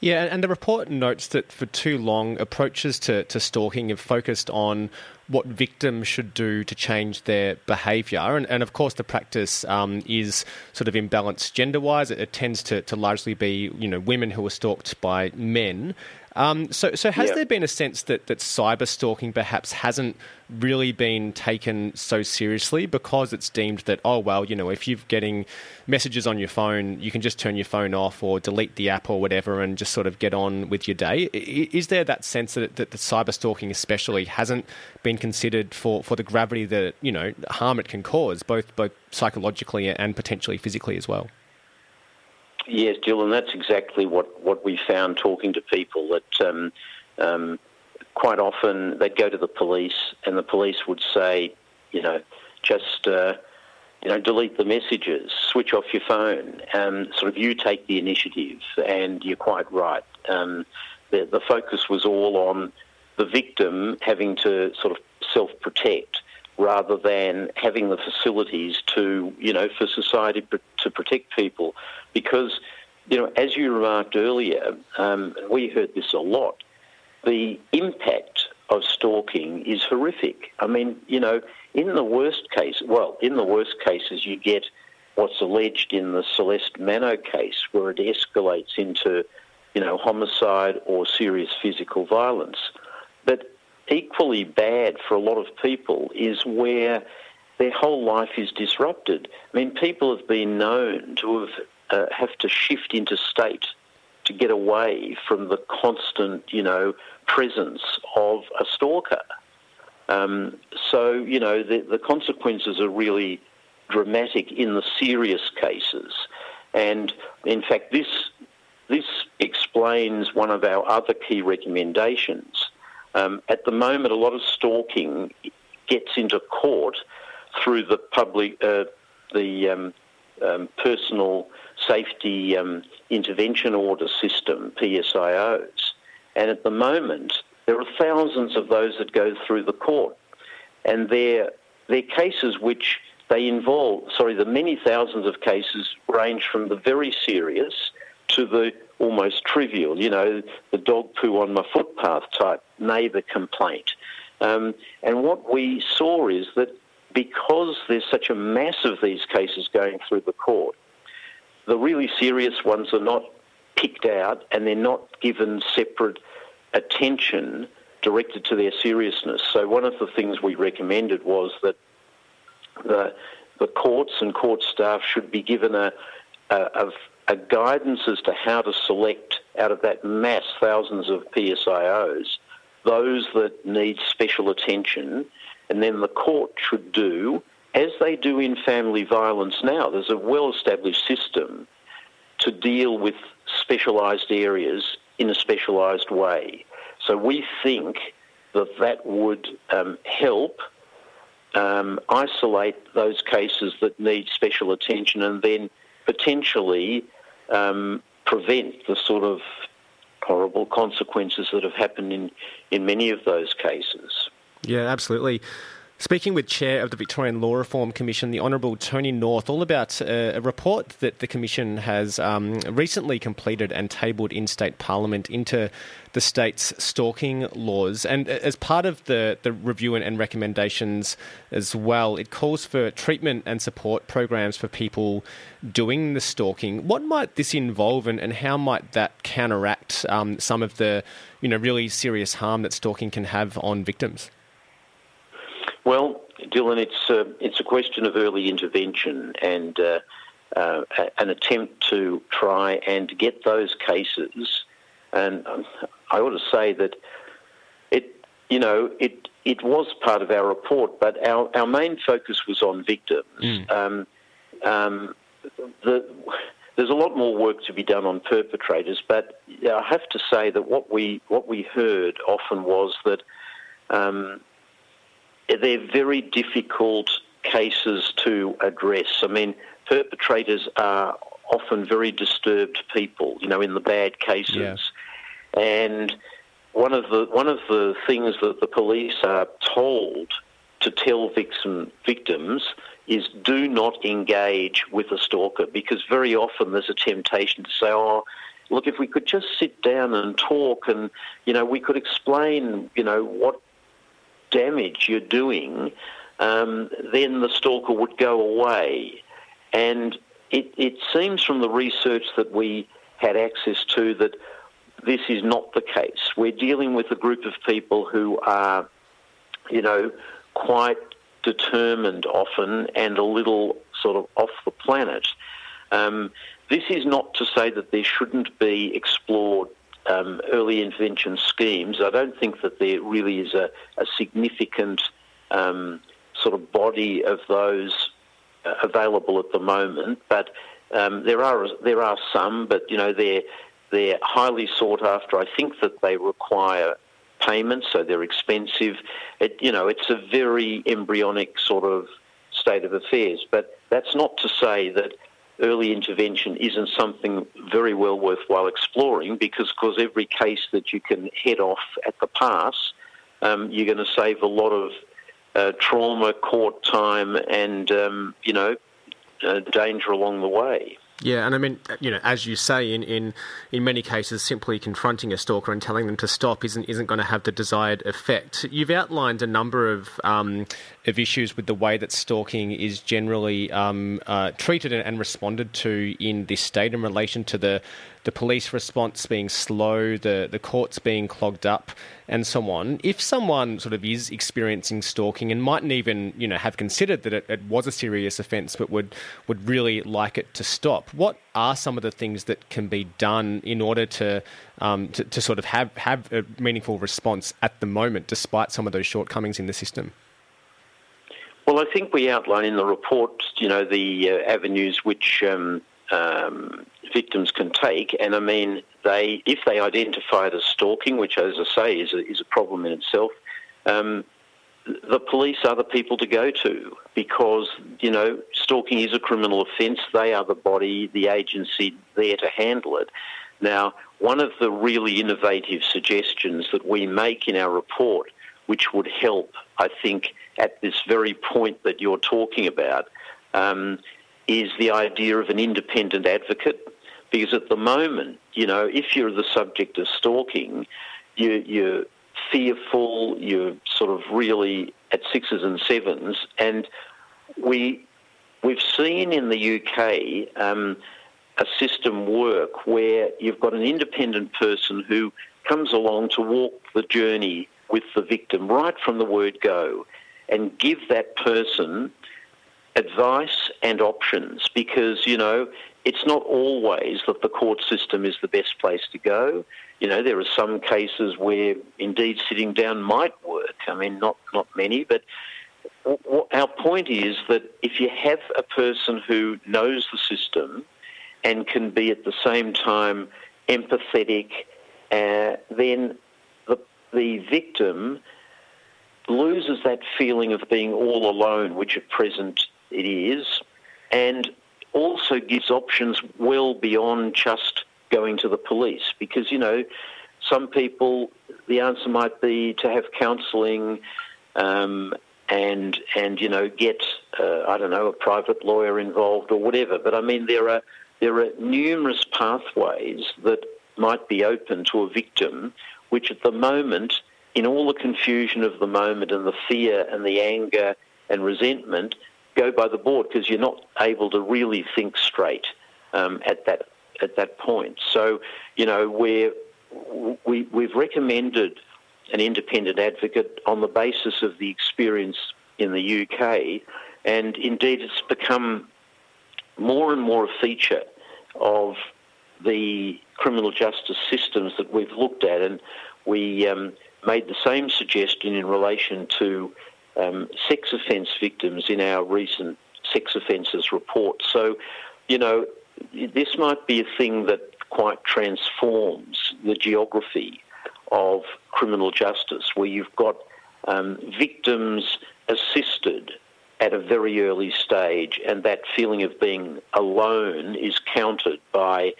Yeah, and the report notes that for too long, approaches to, to stalking have focused on what victims should do to change their behaviour. And, and of course, the practice um, is sort of imbalanced gender wise. It, it, tends to, to largely be you know, women who are stalked by men. Um, so, so has there been a sense that, that cyber stalking perhaps hasn't really been taken so seriously because it's deemed that, oh, well, you know, if you're getting messages on your phone, you can just turn your phone off or delete the app or whatever and just sort of get on with your day? Is there that sense that, that the cyber stalking especially hasn't been considered for, for the gravity that, you know, harm it can cause, both, both psychologically and potentially physically as well? Yes, and that's exactly what, what we found talking to people that um, um, quite often they'd go to the police and the police would say, you know, just uh, you know, delete the messages, switch off your phone. Um, sort of, you take the initiative, and you're quite right. Um, the, the focus was all on the victim having to sort of self-protect rather than having the facilities to, you know, for society to protect people. Because, you know, as you remarked earlier, um, we heard this a lot, the impact of stalking is horrific. I mean, you know, in the worst case, well, in the worst cases, you get what's alleged in the Celeste Manno case, where it escalates into, you know, homicide or serious physical violence. But equally bad for a lot of people is where their whole life is disrupted. I mean, people have been known to have uh, have to shift interstate to get away from the constant, you know, presence of a stalker. Um, so, you know, the, the consequences are really dramatic in the serious cases. And in fact, this this explains one of our other key recommendations. Um, at the moment, a lot of stalking gets into court through the public, uh, the um, um, personal safety um, intervention order system, PSIOs. And at the moment, there are thousands of those that go through the court. And they're, they're cases which they involve, sorry, the many thousands of cases range from the very serious to the almost trivial, you know, the dog poo on my footpath type neighbour complaint. Um, and what we saw is that because there's such a mass of these cases going through the court, the really serious ones are not picked out and they're not given separate attention directed to their seriousness. So one of the things we recommended was that the the courts and court staff should be given a, a, a guidance as to how to select out of that mass, thousands of PSIOs, those that need special attention, and then the court should do as they do in family violence now. There's a well-established system to deal with specialised areas in a specialised way. So we think that that would um, help um, isolate those cases that need special attention and then potentially um, prevent the sort of horrible consequences that have happened in, in many of those cases. Yeah, absolutely. Speaking with Chair of the Victorian Law Reform Commission, the Honourable Tony North, all about uh, a report that the Commission has um, recently completed and tabled in state parliament into the state's stalking laws. And as part of the, the review and, and recommendations as well, it calls for treatment and support programs for people doing the stalking. What might this involve, and, and how might that counteract um, some of the you know really serious harm that stalking can have on victims? Well, Dylan, it's a, uh, it's a question of early intervention and uh, uh, an attempt to try and get those cases. And um, I ought to say that it, you know, it it was part of our report, but our, our main focus was on victims. Mm. Um, um, the, there's a lot more work to be done on perpetrators, but I have to say that what we what we heard often was that um, they're very difficult cases to address. I mean, perpetrators are often very disturbed people, you know, in the bad cases. Yeah. And one of the one of the things that the police are told to tell victim, victims is do not engage with a stalker because very often there's a temptation to say, oh, look, if we could just sit down and talk and, you know, we could explain, you know, what damage you're doing, um, then the stalker would go away. And it, it seems from the research that we had access to that this is not the case. We're dealing with a group of people who are, you know, quite determined often and a little sort of off the planet. Um, this is not to say that there shouldn't be explored um, early intervention schemes, I don't think that there really is a, a significant um, sort of body of those uh, available at the moment. But um, there are there are some, but you know they're they're highly sought after. I think that they require payments, so they're expensive. It, you know, it's a very embryonic sort of state of affairs. But that's not to say that early intervention isn't something very well worthwhile exploring because, of course, every case that you can head off at the pass, um, you're going to save a lot of uh, trauma, court time, and, um, you know, uh, danger along the way. Yeah, and I mean, you know, as you say, in, in, in many cases, simply confronting a stalker and telling them to stop isn't isn't going to have the desired effect. You've outlined a number of um, of issues with the way that stalking is generally um, uh, treated and responded to in this state in relation to the the police response being slow, the, the courts being clogged up, and so on. If someone sort of is experiencing stalking and mightn't even you know have considered that it, it was a serious offence, but would would really like it to stop, what are some of the things that can be done in order to um, to, to sort of have have a meaningful response at the moment, despite some of those shortcomings in the system? Well, I think we outline in the report, you know, the uh, avenues which um, um, victims can take. And I mean, they if they identify it as stalking, which, as I say, is a, is a problem in itself, um, the police are the people to go to because you know stalking is a criminal offence. They are the body, the agency there to handle it. Now, one of the really innovative suggestions that we make in our report, which would help, I think, at this very point that you're talking about, um, is the idea of an independent advocate. Because at the moment, you know, if you're the subject of stalking, you, you're fearful, you're sort of really at sixes and sevens, and we we've seen in the UK um, a system work where you've got an independent person who comes along to walk the journey with the victim right from the word go, and give that person advice and options because, you know, it's not always that the court system is the best place to go. You know, there are some cases where indeed sitting down might work. I mean, not, not many, but our point is that if you have a person who knows the system and can be at the same time empathetic, uh, then the, the victim loses that feeling of being all alone, which at present it is, and also gives options well beyond just going to the police. Because, you know, some people, the answer might be to have counselling um, and, and, you know, get, uh, I don't know, a private lawyer involved or whatever. But I mean, there are, there are numerous pathways that might be open to a victim, which at the moment, in all the confusion of the moment and the fear and the anger and resentment, go by the board because you're not able to really think straight um, at that at that point. So, you know, we we, we've recommended an independent advocate on the basis of the experience in the UK, and indeed it's become more and more a feature of the criminal justice systems that we've looked at, and we um, made the same suggestion in relation to um, sex offence victims in our recent sex offences report. So, you know, this might be a thing that quite transforms the geography of criminal justice, where you've got um, victims assisted at a very early stage, and that feeling of being alone is countered by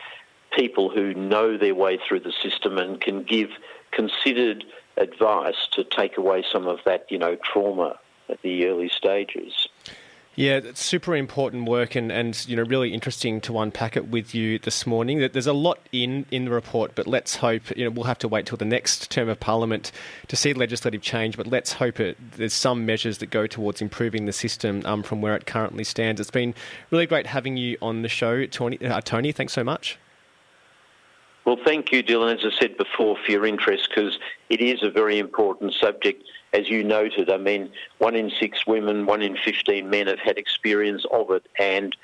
people who know their way through the system and can give considered advice to take away some of that, you know, trauma at the early stages. Yeah, it's super important work and, and you know really interesting to unpack it with you this morning. That there's a lot in, in the report, but let's hope you know we'll have to wait till the next term of parliament to see legislative change. But let's hope it, there's some measures that go towards improving the system um, from where it currently stands. It's been really great having you on the show, Tony. Uh, Tony thanks so much. Well, thank you, Dylan, as I said before, for your interest because it is a very important subject. As you noted, I mean, one in six women, one in 15 men have had experience of it, and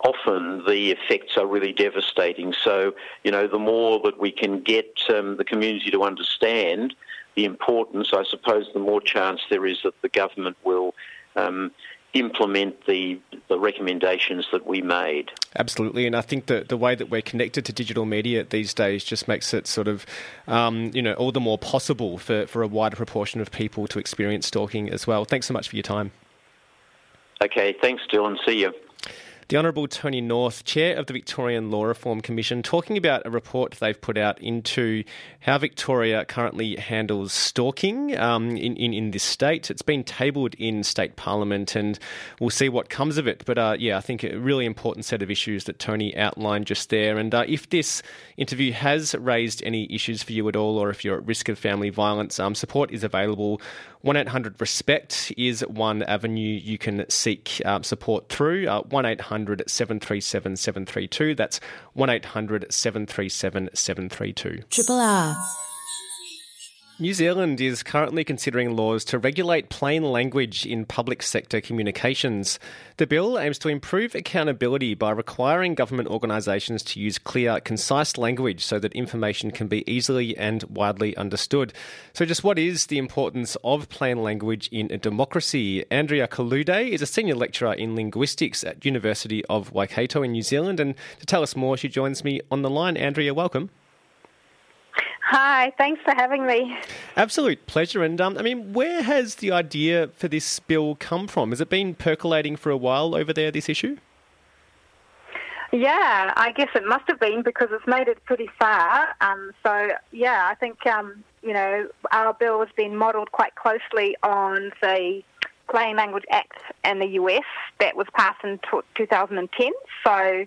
often the effects are really devastating. So, you know, the more that we can get um, the community to understand the importance, I suppose, the more chance there is that the government will um, implement the the recommendations that we made. Absolutely, and I think that the way that we're connected to digital media these days just makes it sort of, um, you know, all the more possible for, for a wider proportion of people to experience stalking as well. Thanks so much for your time. Okay, thanks, Dylan. See you. The Honourable Tony North, Chair of the Victorian Law Reform Commission, talking about a report they've put out into how Victoria currently handles stalking um, in, in, in, this state. It's been tabled in state parliament and we'll see what comes of it. But uh, yeah, I think a really important set of issues that Tony outlined just there. And uh, if this interview has raised any issues for you at all, or if you're at risk of family violence, um, support is available 1 800 RESPECT is one avenue you can seek uh, support through. Uh, 1 800 737 732. That's 1 800 737 732. Triple R. New Zealand is currently considering laws to regulate plain language in public sector communications. The bill aims to improve accountability by requiring government organisations to use clear, concise language so that information can be easily and widely understood. So, just what is the importance of plain language in a democracy? Andreea Calude is a senior lecturer in linguistics at University of Waikato in New Zealand, and to tell us more, she joins me on the line. Andreea, welcome. Hi, thanks for having me. Absolute pleasure. And um, I mean, where has the idea for this bill come from? Has it been percolating for a while over there, this issue? Yeah, I guess it must have been because it's made it pretty far. Um, so, yeah, I think, um, you know, our bill has been modelled quite closely on the Plain Language Act in the US that was passed in 2010. So,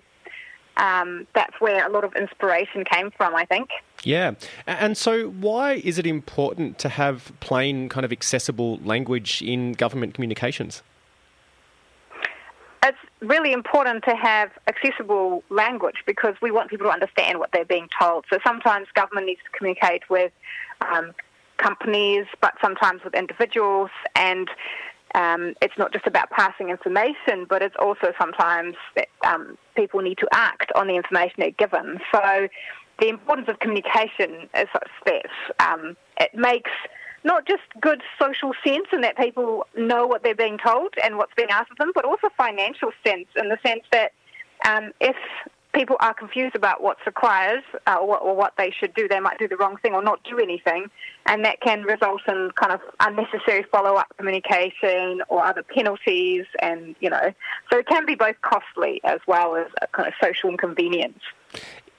um, that's where a lot of inspiration came from, I think. Yeah. And so, why is it important to have plain, kind of accessible language in government communications? It's really important to have accessible language because we want people to understand what they're being told. So, sometimes government needs to communicate with um, companies, but sometimes with individuals. And um, it's not just about passing information, but it's also sometimes that um, people need to act on the information they're given. So the importance of communication is such that um, it makes not just good social sense in that people know what they're being told and what's being asked of them, but also financial sense in the sense that um, if people are confused about what's required uh, or, what, or, what, they should do, they might do the wrong thing or not do anything, and that can result in kind of unnecessary follow-up communication or other penalties, and you know, so it can be both costly as well as a kind of social inconvenience.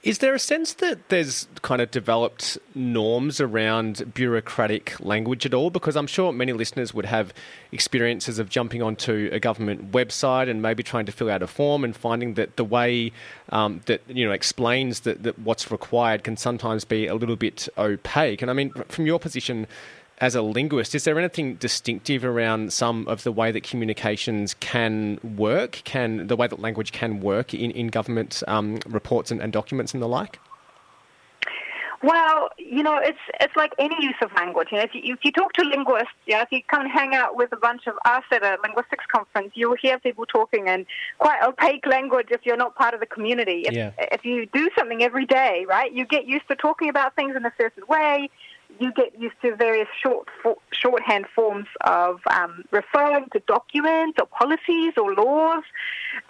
Is there a sense that there's kind of developed norms around bureaucratic language at all? Because I'm sure many listeners would have experiences of jumping onto a government website and maybe trying to fill out a form and finding that the way um, that you know explains that, that what's required can sometimes be a little bit opaque. And I mean, from your position as a linguist, is there anything distinctive around some of the way that communications can work, can the way that language can work in, in government um, reports and, and, documents and the like? Well, you know, it's it's like any use of language. You know, if you, if you talk to linguists, you know, if you come and hang out with a bunch of us at a linguistics conference, you'll hear people talking in quite opaque language if you're not part of the community. If, yeah. if you do something every day, right, you get used to talking about things in a certain way you get used to various short for, shorthand forms of um, referring to documents or policies or laws,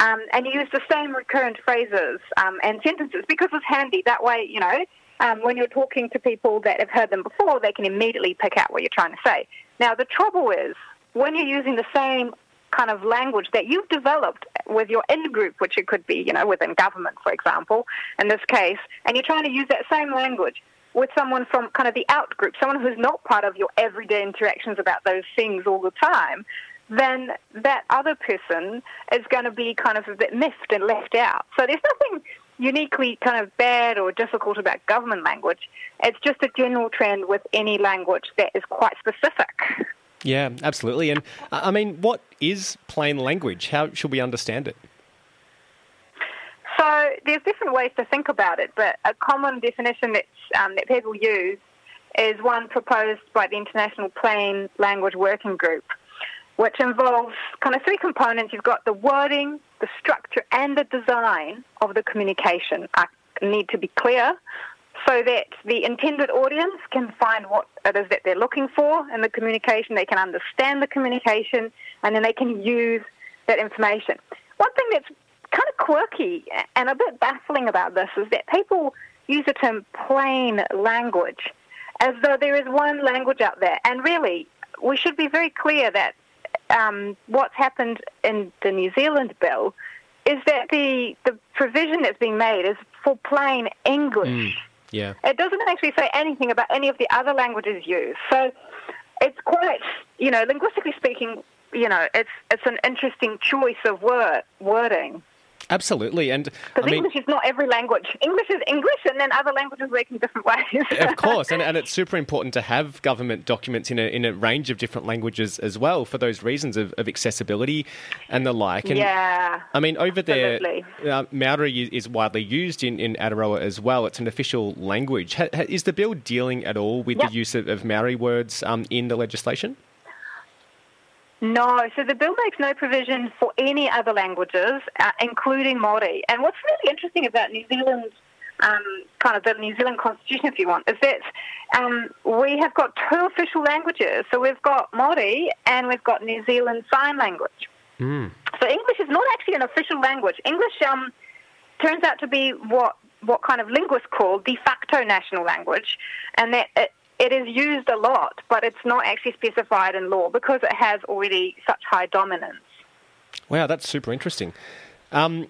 um, and you use the same recurrent phrases um, and sentences because it's handy. That way, you know, um, when you're talking to people that have heard them before, they can immediately pick out what you're trying to say. Now, the trouble is when you're using the same kind of language that you've developed with your in group, which it could be, you know, within government, for example, in this case, and you're trying to use that same language with someone from kind of the out group, someone who's not part of your everyday interactions about those things all the time, then that other person is going to be kind of a bit missed and left out. So there's nothing uniquely kind of bad or difficult about government language. It's just a general trend with any language that is quite specific. Yeah, absolutely. And uh, I mean, what is plain language? How should we understand it? There's different ways to think about it, but a common definition um, that people use is one proposed by the International Plain Language Working Group, which involves kind of three components. You've got the wording, the structure, and the design of the communication need to be clear so that the intended audience can find what it is that they're looking for in the communication, they can understand the communication, and then they can use that information. One thing that's kind of quirky and a bit baffling about this is that people use the term plain language as though there is one language out there. And really, we should be very clear that um, what's happened in the New Zealand bill is that the, the provision that's being made is for plain English. Mm, yeah. It doesn't actually say anything about any of the other languages used. So it's quite, you know, linguistically speaking, you know, it's it's an interesting choice of word wording. Absolutely, and because I mean, English is not every language. English is English, and then other languages work in different ways. of course, and, and it's super important to have government documents in a in a range of different languages as well for those reasons of, of accessibility and the like. And yeah, I mean, over absolutely. there, uh, Maori is widely used in, in Aotearoa as well. It's an official language. Ha, ha, is the bill dealing at all with Yep. the use of, of Maori words um, in the legislation? No, so the bill makes no provision for any other languages, uh, including Māori. And what's really interesting about New Zealand, um, kind of the New Zealand constitution, if you want, is that um, we have got two official languages. So we've got Māori and we've got New Zealand Sign Language. Mm. So English is not actually an official language. English um, turns out to be what what kind of linguists call de facto national language, and that it, it is used a lot, but it's not actually specified in law because it has already such high dominance. Wow, that's super interesting. Um,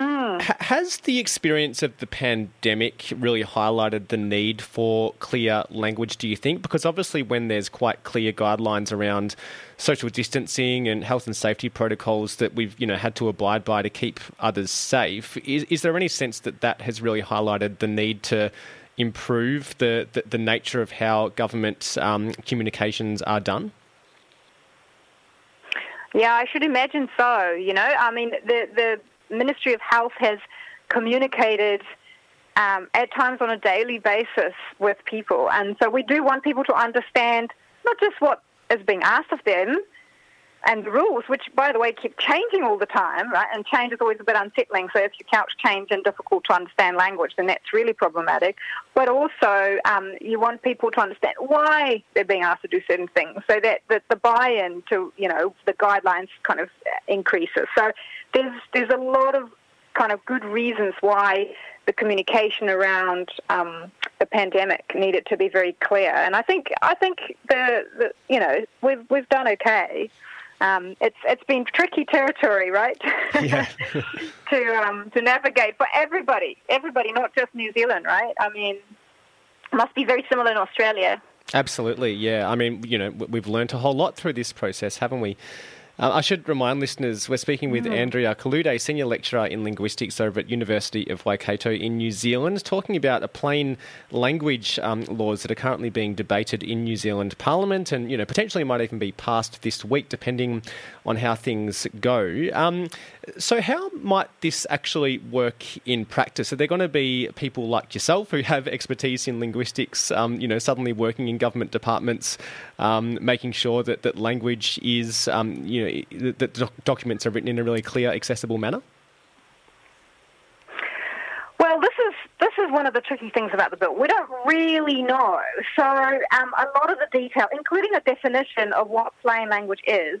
ha- has the experience of the pandemic really highlighted the need for clear language, do you think? Because obviously, when there's quite clear guidelines around social distancing and health and safety protocols that we've you know had to abide by to keep others safe, is, is there any sense that that has really highlighted the need to improve the, the, the nature of how government um, communications are done? Yeah, I should imagine so. You know, I mean, the the Ministry of Health has communicated um, at times on a daily basis with people, and so we do want people to understand not just what is being asked of them and the rules, which, by the way, keep changing all the time, right? And change is always a bit unsettling. So if your couch change and difficult to understand language, then that's really problematic. But also, um, you want people to understand why they're being asked to do certain things, so that, that the buy-in to, you know, the guidelines kind of increases. So there's there's a lot of kind of good reasons why the communication around um, the pandemic needed to be very clear. And I think I think the, the you know we've we've done okay. Um, it's it's been tricky territory, right? Yeah. to um, to navigate for everybody, everybody, not just New Zealand, right? I mean, must be very similar in Australia. Absolutely, yeah. I mean, you know, we've learnt a whole lot through this process, haven't we? Uh, I should remind listeners we're speaking with Andreea Calude, Senior Lecturer in Linguistics over at University of Waikato in New Zealand, talking about a plain language um, laws that are currently being debated in New Zealand Parliament and, you know, potentially might even be passed this week depending on how things go. Um, so how might this actually work in practice? Are there going to be people like yourself who have expertise in linguistics, um, you know, suddenly working in government departments, um, making sure that, that language is, um, you know, that doc- documents are written in a really clear, accessible manner? Well, this is this is one of the tricky things about the bill. We don't really know. So um, a lot of the detail, including a definition of what plain language is,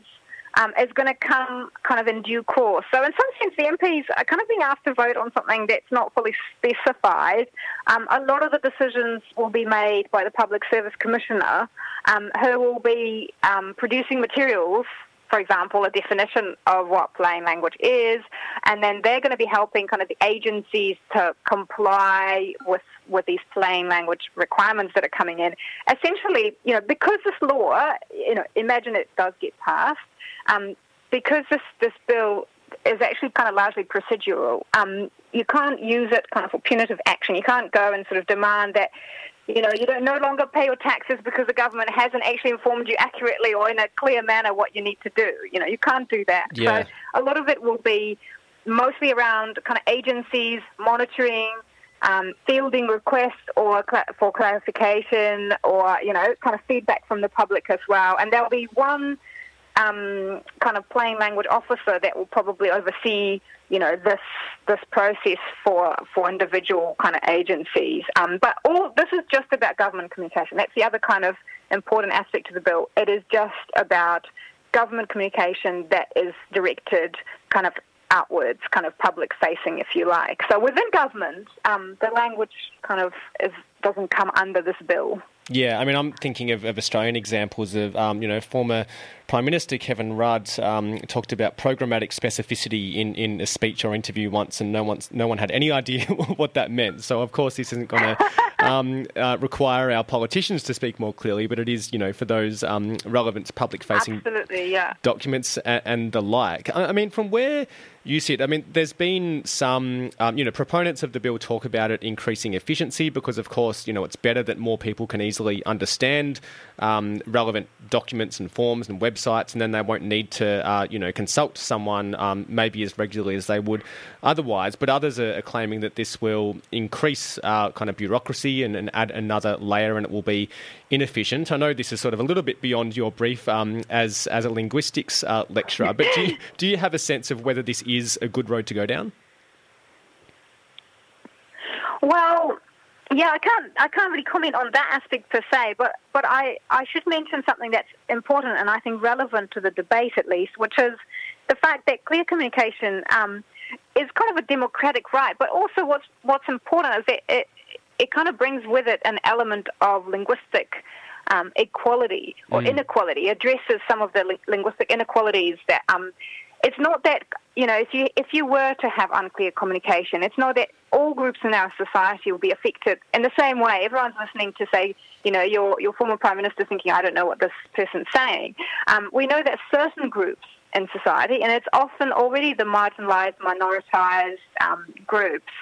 um, is going to come kind of in due course. So in some sense, the MPs are kind of being asked to vote on something that's not fully specified. Um, a lot of the decisions will be made by the Public Service Commissioner, um, who will be um, producing materials for example, a definition of what plain language is, and then they're going to be helping kind of the agencies to comply with with these plain language requirements that are coming in. Essentially, you know, because this law, you know, imagine it does get passed, um, because this this bill is actually kind of largely procedural. Um, you can't use it kind of for punitive action. You can't go and sort of demand that you know, you don't no longer pay your taxes because the government hasn't actually informed you accurately or in a clear manner what you need to do. You know, you can't do that. Yeah. So a lot of it will be mostly around kind of agencies monitoring, um, fielding requests or cla for clarification or you know, kind of feedback from the public as well. And there'll be one um, kind of plain language officer that will probably oversee, you know, this this process for for individual kind of agencies. Um, but all this is just about government communication. That's the other kind of important aspect of the bill. It is just about government communication that is directed kind of outwards, kind of public facing, if you like. So within government, um, the language kind of is, doesn't come under this bill. Yeah, I mean, I'm thinking of, of Australian examples of, um, you know, former Prime Minister Kevin Rudd um, talked about programmatic specificity in, in a speech or interview once, and no, one's, no one had any idea what that meant. So, of course, this isn't going to um, uh, require our politicians to speak more clearly, but it is, you know, for those um, relevant public-facing yeah. documents and, and, the like. I, I mean, from where you sit, I mean, there's been some, um, you know, proponents of the bill talk about it increasing efficiency because, of course, you know, it's better that more people can easily understand um, relevant documents and forms and websites, and then they won't need to, uh, you know, consult someone um, maybe as regularly as they would otherwise. But others are, are claiming that this will increase uh, kind of bureaucracy and, and, add another layer, and it will be inefficient. I know this is sort of a little bit beyond your brief um, as as a linguistics uh, lecturer, but do you, do you have a sense of whether this is a good road to go down? Well, yeah, I can't I can't really comment on that aspect per se, but but I, I should mention something that's important and I think relevant to the debate at least, which is the fact that clear communication um, is kind of a democratic right, but also what's what's important is that it it kind of brings with it an element of linguistic um, equality or mm. inequality, addresses some of the li- linguistic inequalities that um, it's not that you know if you if you were to have unclear communication, it's not that all groups in our society will be affected in the same way. Everyone's listening to say, you know, your your former prime minister thinking, I don't know what this person's saying. Um, we know that certain groups in society, and it's often already the marginalised, minoritized um, groups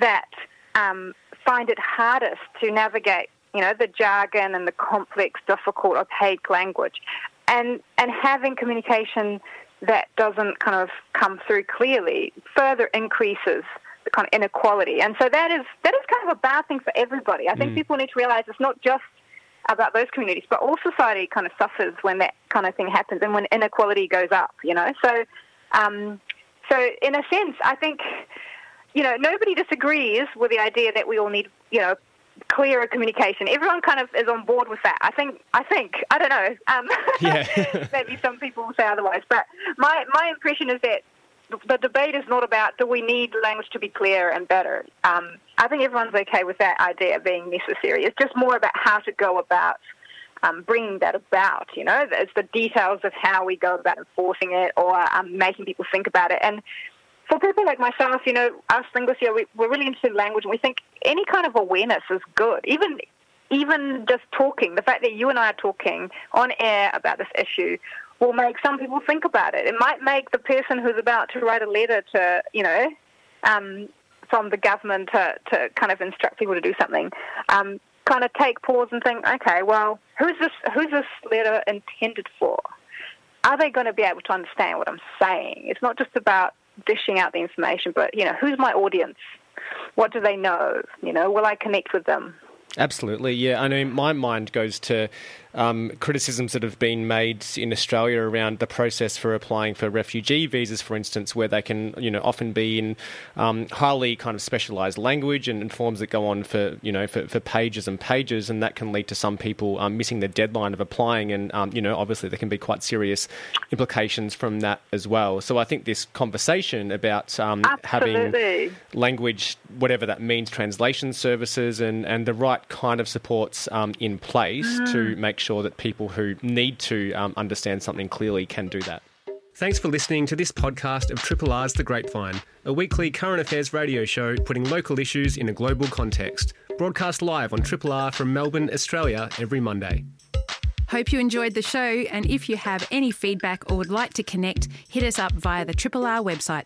that um, find it hardest to navigate, you know, the jargon and the complex, difficult, opaque language, and and having communication that doesn't kind of come through clearly further increases the kind of inequality. And so that is that is kind of a bad thing for everybody. I think mm. people need to realize it's not just about those communities, but all society kind of suffers when that kind of thing happens and when inequality goes up. You know, so um, so in a sense, I think you know nobody disagrees with the idea that we all need you know clearer communication. Everyone kind of is on board with that. I think. I think. I don't know. Um, yeah. maybe some people will say otherwise, but my my impression is that the debate is not about do we need language to be clearer and better. Um, I think everyone's okay with that idea being necessary. It's just more about how to go about um, bringing that about. You know, it's the details of how we go about enforcing it or um, making people think about it. And for people like myself, you know, us linguists, we, we're really interested in language, and we think any kind of awareness is good. Even even just talking, the fact that you and I are talking on air about this issue will make some people think about it. It might make the person who's about to write a letter to, you know, um, from the government to, to kind of instruct people to do something, um, kind of take pause and think, okay, well, who's this? Who's this letter intended for? Are they going to be able to understand what I'm saying? It's not just about dishing out the information, but you know, who's my audience? What do they know? You know, will I connect with them? Absolutely, yeah. I mean, my mind goes to um, criticisms that have been made in Australia around the process for applying for refugee visas, for instance, where they can, you know, often be in um, highly kind of specialised language and, and, forms that go on for, you know, for, for, pages and pages, and that can lead to some people um, missing the deadline of applying, and um, you know, obviously there can be quite serious implications from that as well. So I think this conversation about um, having language, whatever that means, translation services, and and the right kind of supports um, in place mm. to make sure that people who need to um, understand something clearly can do that. Thanks for listening to this podcast of Triple R's The Grapevine, a weekly current affairs radio show putting local issues in a global context. Broadcast live on Triple R from Melbourne, Australia, every Monday. Hope you enjoyed the show, and if you have any feedback or would like to connect, hit us up via the Triple R website.